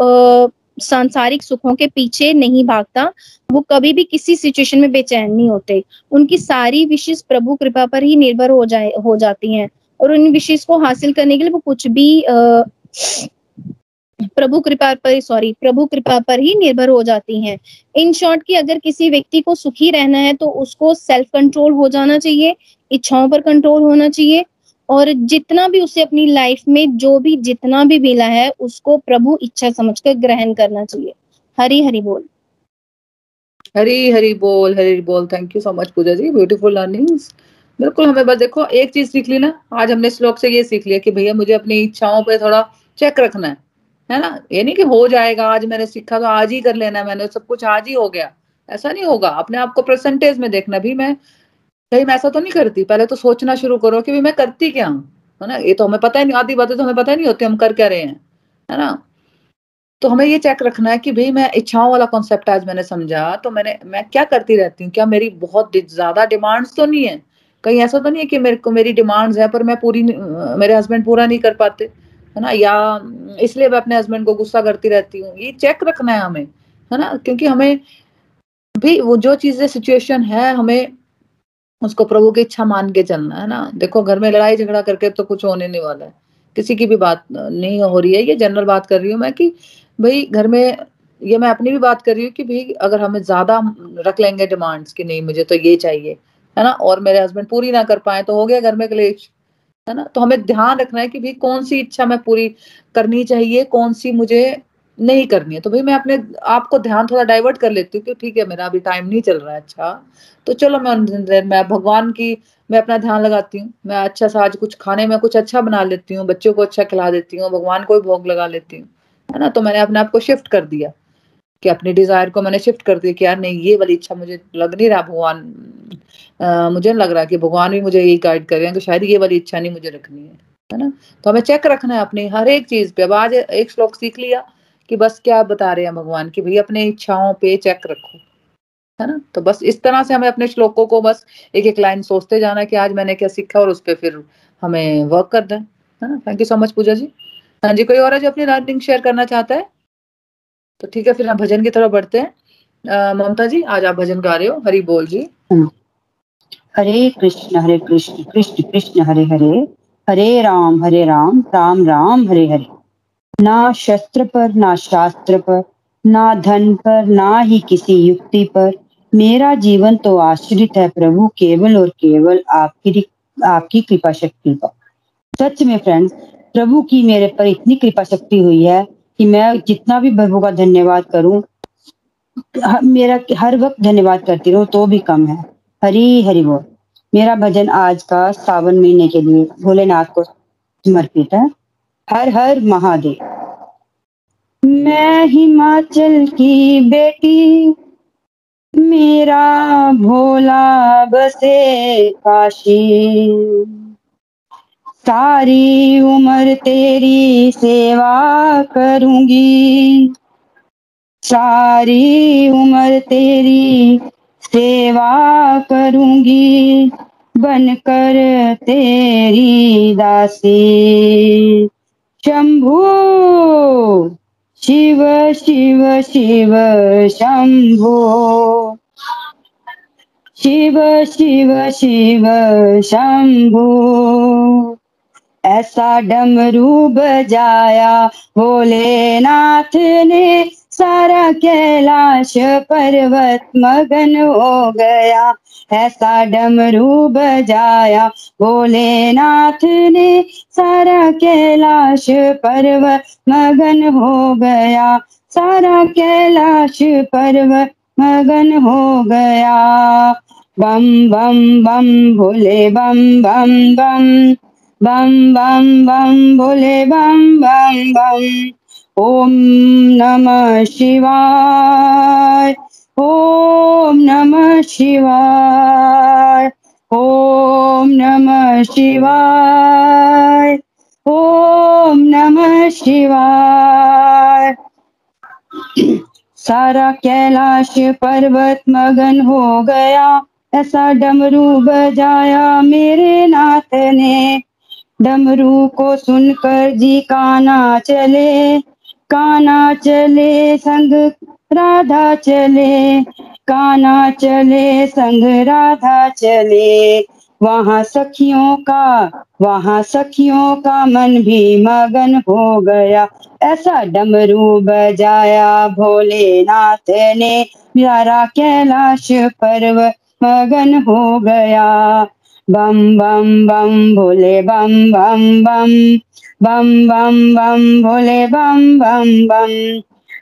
सांसारिक सुखों के पीछे नहीं भागता वो कभी भी किसी सिचुएशन में बेचैन नहीं होते। उनकी सारी विशेष प्रभु कृपा पर ही निर्भर हो जाए हो जाती हैं। और उन विशेष को हासिल करने के लिए वो कुछ भी आ, प्रभु कृपा पर सॉरी प्रभु कृपा पर ही निर्भर हो जाती हैं। इन शॉर्ट की अगर किसी व्यक्ति को सुखी रहना है तो उसको सेल्फ कंट्रोल हो जाना चाहिए, इच्छाओं पर कंट्रोल होना चाहिए, और जितना भी उसे अपनी लाइफ में जो भी, जितना भी मिला है, उसको प्रभु इच्छा समझकर ग्रहण करना चाहिए। हरी हरी बोल। हरी हरी बोल हरी बोल। Thank you so much Pooja ji. Beautiful learnings बिल्कुल, हमें बस देखो, एक चीज़ सीख ली ना, आज हमने श्लोक से ये सीख लिया कि भैया मुझे अपनी इच्छाओं पर थोड़ा चेक रखना है। है ना? ये नहीं कि हो जाएगा, आज मैंने सीखा तो आज ही कर लेना मैंने, सब कुछ आज ही हो गया। ऐसा नहीं होगा, अपने आप को परसेंटेज में देखना। भी मैं, कहीं मैं ऐसा तो नहीं करती, पहले तो सोचना शुरू करो कि मैं करती क्या हूँ, है ना? ये तो हमें पता ही नहीं, आधी बातें तो हमें पता ही नहीं होती, हम कर क्या रहे हैं, है ना? तो हमें ये चेक रखना है कि भाई मैं इच्छाओं वाला कॉन्सेप्ट आज मैंने समझा तो मैंने, मैं क्या करती रहती हूँ? क्या मेरी बहुत ज़्यादा डिमांड्स तो नहीं है? कहीं ऐसा तो नहीं है कि मेरे को, मेरी डिमांड्स है पर मैं पूरी, मेरे हस्बैंड पूरा नहीं कर पाते? है ना? या, इसलिए मैं अपने हस्बैंड को गुस्सा करती रहती हूँ। ये चेक रखना है हमें, है ना? क्योंकि हमें भी वो जो चीज़ें सिचुएशन है, हमें उसको प्रभु की इच्छा मान के चलना है ना? देखो, घर में लड़ाई झगड़ा करके तो कुछ होने नहीं वाला है। किसी की भी बात नहीं हो रही है। ये जनरल बात कर रही हूँ मैं कि भाई, घर में ये मैं अपनी भी बात कर रही हूँ कि भाई, अगर हमें ज़्यादा रख लेंगे डिमांड्स कि नहीं, मुझे तो ये चाहिए, है ना? और मेरे हस्बैंड पूरी ना कर पाए तो हो गया घर में क्लेश। है ना? तो हमें ध्यान रखना है कि भाई कौन सी इच्छा मैं पूरी करनी चाहिए, कौन सी मुझे नहीं करनी है। तो भाई मैं अपने आप को ध्यान थोड़ा डाइवर्ट कर लेती हूँ कि ठीक है मेरा अभी टाइम नहीं चल रहा है अच्छा। तो चलो मैं मैं भगवान की, मैं अपना ध्यान लगाती हूँ। मैं अच्छा सा आज कुछ खाने में कुछ अच्छा बना लेती हूँ, बच्चों को अच्छा खिला देती हूँ, भगवान को भी भोग लगा लेती हूँ। है ना? तो मैंने अपने आप को शिफ्ट कर दिया। कि अपने डिज़ायर को मैंने शिफ्ट कर दिया कि यार नहीं, ये वाली इच्छा मुझे लग नहीं रहा, भगवान मुझे लग रहा कि भगवान भी मुझे यही गाइड कर रहे हैं कि शायद ये वाली इच्छा नहीं मुझे रखनी है है ना? तो हमें चेक रखना है अपनी हर एक चीज़ पे। अब आज एक श्लोक सीख लिया कि बस क्या बता रहे हैं भगवान की भाई अपने इच्छाओं पे चेक रखो, है ना? तो बस इस तरह से हमें अपने श्लोकों को बस एक एक लाइन सोचते जाना कि आज मैंने क्या सीखा और उस पर फिर हमें वर्क करना है ना? Thank you so much Pooja ji. हाँ जी, कोई और है जो अपनी लर्निंग शेयर करना चाहता है? तो ठीक है, फिर हम भजन की तरफ़ बढ़ते हैं। ममता जी, आज आप भजन गा रहे हो, हरी बोल जी। हरे कृष्ण हरे कृष्ण कृष्ण कृष्ण, हरे हरे। हरे राम हरे राम राम राम, हरे हरे। ना शस्त्र पर, ना शास्त्र पर, ना धन पर, ना ही किसी युक्ति पर। मेरा जीवन तो आश्रित है प्रभु, केवल और केवल आपकी आपकी कृपा शक्ति पर सच में फ्रेंड्स प्रभु की मेरे पर इतनी कृपा शक्ति हुई है कि मैं जितना भी प्रभु का धन्यवाद करूँ मेरा हर वक्त धन्यवाद करती रहूँ तो भी कम है। हरी, हरि बोल। मेरा भजन आज का सावन महीने के लिए भोलेनाथ को समर्पित है। हर हर महादेव। मैं हिमाचल की बेटी, मेरा भोला बसे काशी। सारी उम्र तेरी सेवा करूँगी। सारी उम्र तेरी सेवा करूँगी। बनकर तेरी दासी। शंभू, शिव शिव शिव, शंभो। शिव शिव शिव, शंभो। ऐसा डमरू बजाया। भोलेनाथ ने सारा कैलाश पर्वत मगन हो गया। ऐसा डमरू बजाया। भोलेनाथ ने सारा कैलाश पर्वत मगन हो गया। सारा कैलाश पर्वत मगन हो गया। बम बम बम, भोले, बम बम बम। बम बम बम भोले बम बम बम ओम नमः शिवाय ओम नमः शिवाय ओम नमः शिवाय ओम नमः शिवाय सारा कैलाश पर्वत मगन हो गया, ऐसा डमरू बजाया मेरे नाथ ने। डमरू को सुनकर जी काना चले काना चले संग राधा चले, काना चले संग राधा चले। वहाँ सखियों का, वहाँ सखियों का मन भी मगन हो गया। ऐसा डमरू बजाया भोलेनाथ ने, प्यारा कैलाश पर्व मगन हो गया। बम बम बम भोले बम बम बम बम बम बम भोले बम बम बम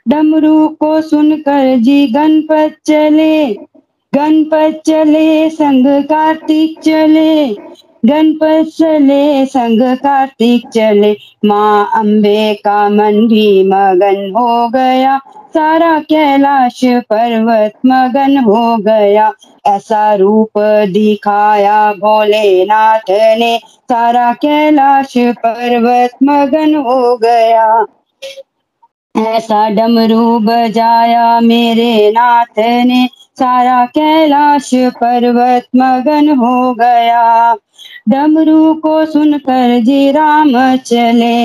डमरू को सुनकर जी गणपत चले। गणपत चले, संग कार्तिक चले। गणपत चले, संग कार्तिक चले। माँ अम्बे का मन भी मगन हो गया। सारा कैलाश पर्वत मगन हो गया। ऐसा रूप दिखाया भोलेनाथ ने सारा कैलाश पर्वत मगन हो गया। ऐसा डमरू बजाया मेरे नाथ ने सारा कैलाश पर्वत मगन हो गया। डमरू को सुनकर जी राम चले।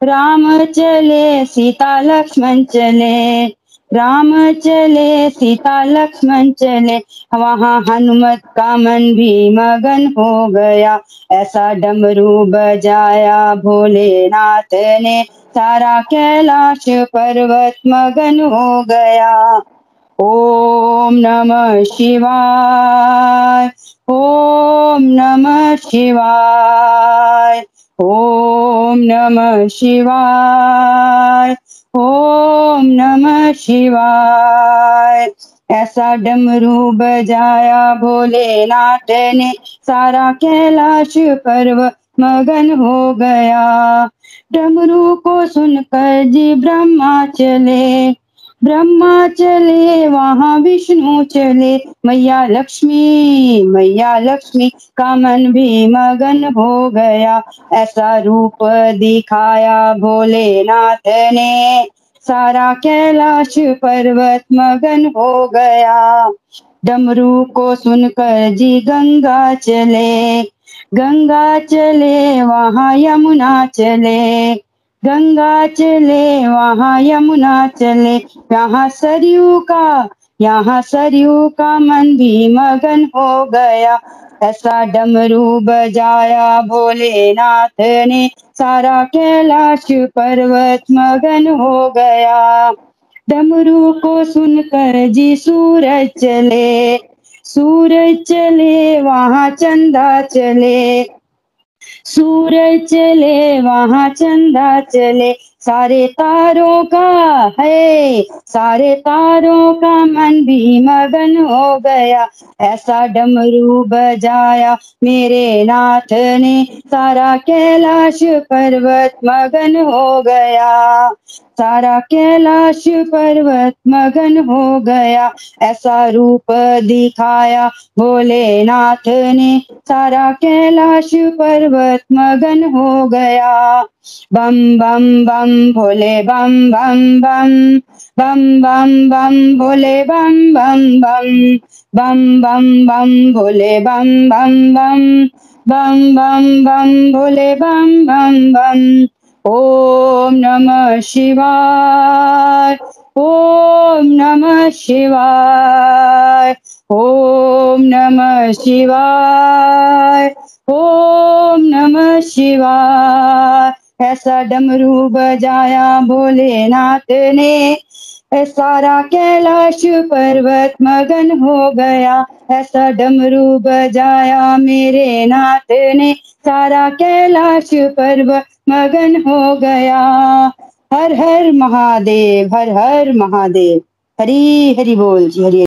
राम चले सीता लक्ष्मण चले। राम चले सीता लक्ष्मण चले। वहाँ हनुमत का मन भी मगन हो गया। ऐसा डमरू बजाया भोलेनाथ ने। सारा कैलाश पर्वत मगन हो गया। ओम नमः शिवाय। ओम नमः शिवाय। ओम नमः शिवाय, ओम नमः शिवाय। ऐसा डमरू बजाया भोलेनाथ ने, सारा कैलाश पर्व मगन हो गया। डमरू को सुनकर जी ब्रह्मा चले। ब्रह्मा चले, वहाँ विष्णु चले। मैया लक्ष्मी मैया लक्ष्मी का मन भी मगन हो गया। ऐसा रूप दिखाया भोलेनाथ ने। सारा कैलाश पर्वत मगन हो गया। डमरू को सुनकर जी गंगा चले। गंगा चले, वहाँ यमुना चले। गंगा चले, वहाँ यमुना चले। यहाँ सरयू का, यहाँ सरयू का मन भी मगन हो गया। ऐसा डमरू बजाया भोलेनाथ ने। सारा कैलाश पर्वत मगन हो गया। डमरू को सुनकर जी सूरज चले। सूरज चले, वहाँ चंदा चले। सूरज चले, वहाँ चंदा चले। सारे तारों का है, सारे तारों का मन भी मगन हो गया। ऐसा डमरू बजाया मेरे नाथ ने। सारा कैलाश पर्वत मगन हो गया। सारा कैलाश पर्वत मगन हो गया ऐसा रूप दिखाया भोलेनाथ ने सारा कैलाश पर्वत मगन हो गया बम बम बम भोले बम बम बम बम बम बम भोले बम बम बम बम बम बम भोले बम बम बम बम बम बम भोले बम बम बम ओम नमः शिवाय, ओम नमः शिवाय, ओम नमः शिवाय, ओम नमः शिवाय। ऐसा डमरू बजाया भोलेनाथ ने सारा कैलाश पर्वत मगन हो गया। ऐसा डमरू बजाया मेरे नाथ ने। सारा कैलाश पर्वत मगन हो गया। हर हर महादेव, हर हर महादेव। हरी हरी बोल जी हरी।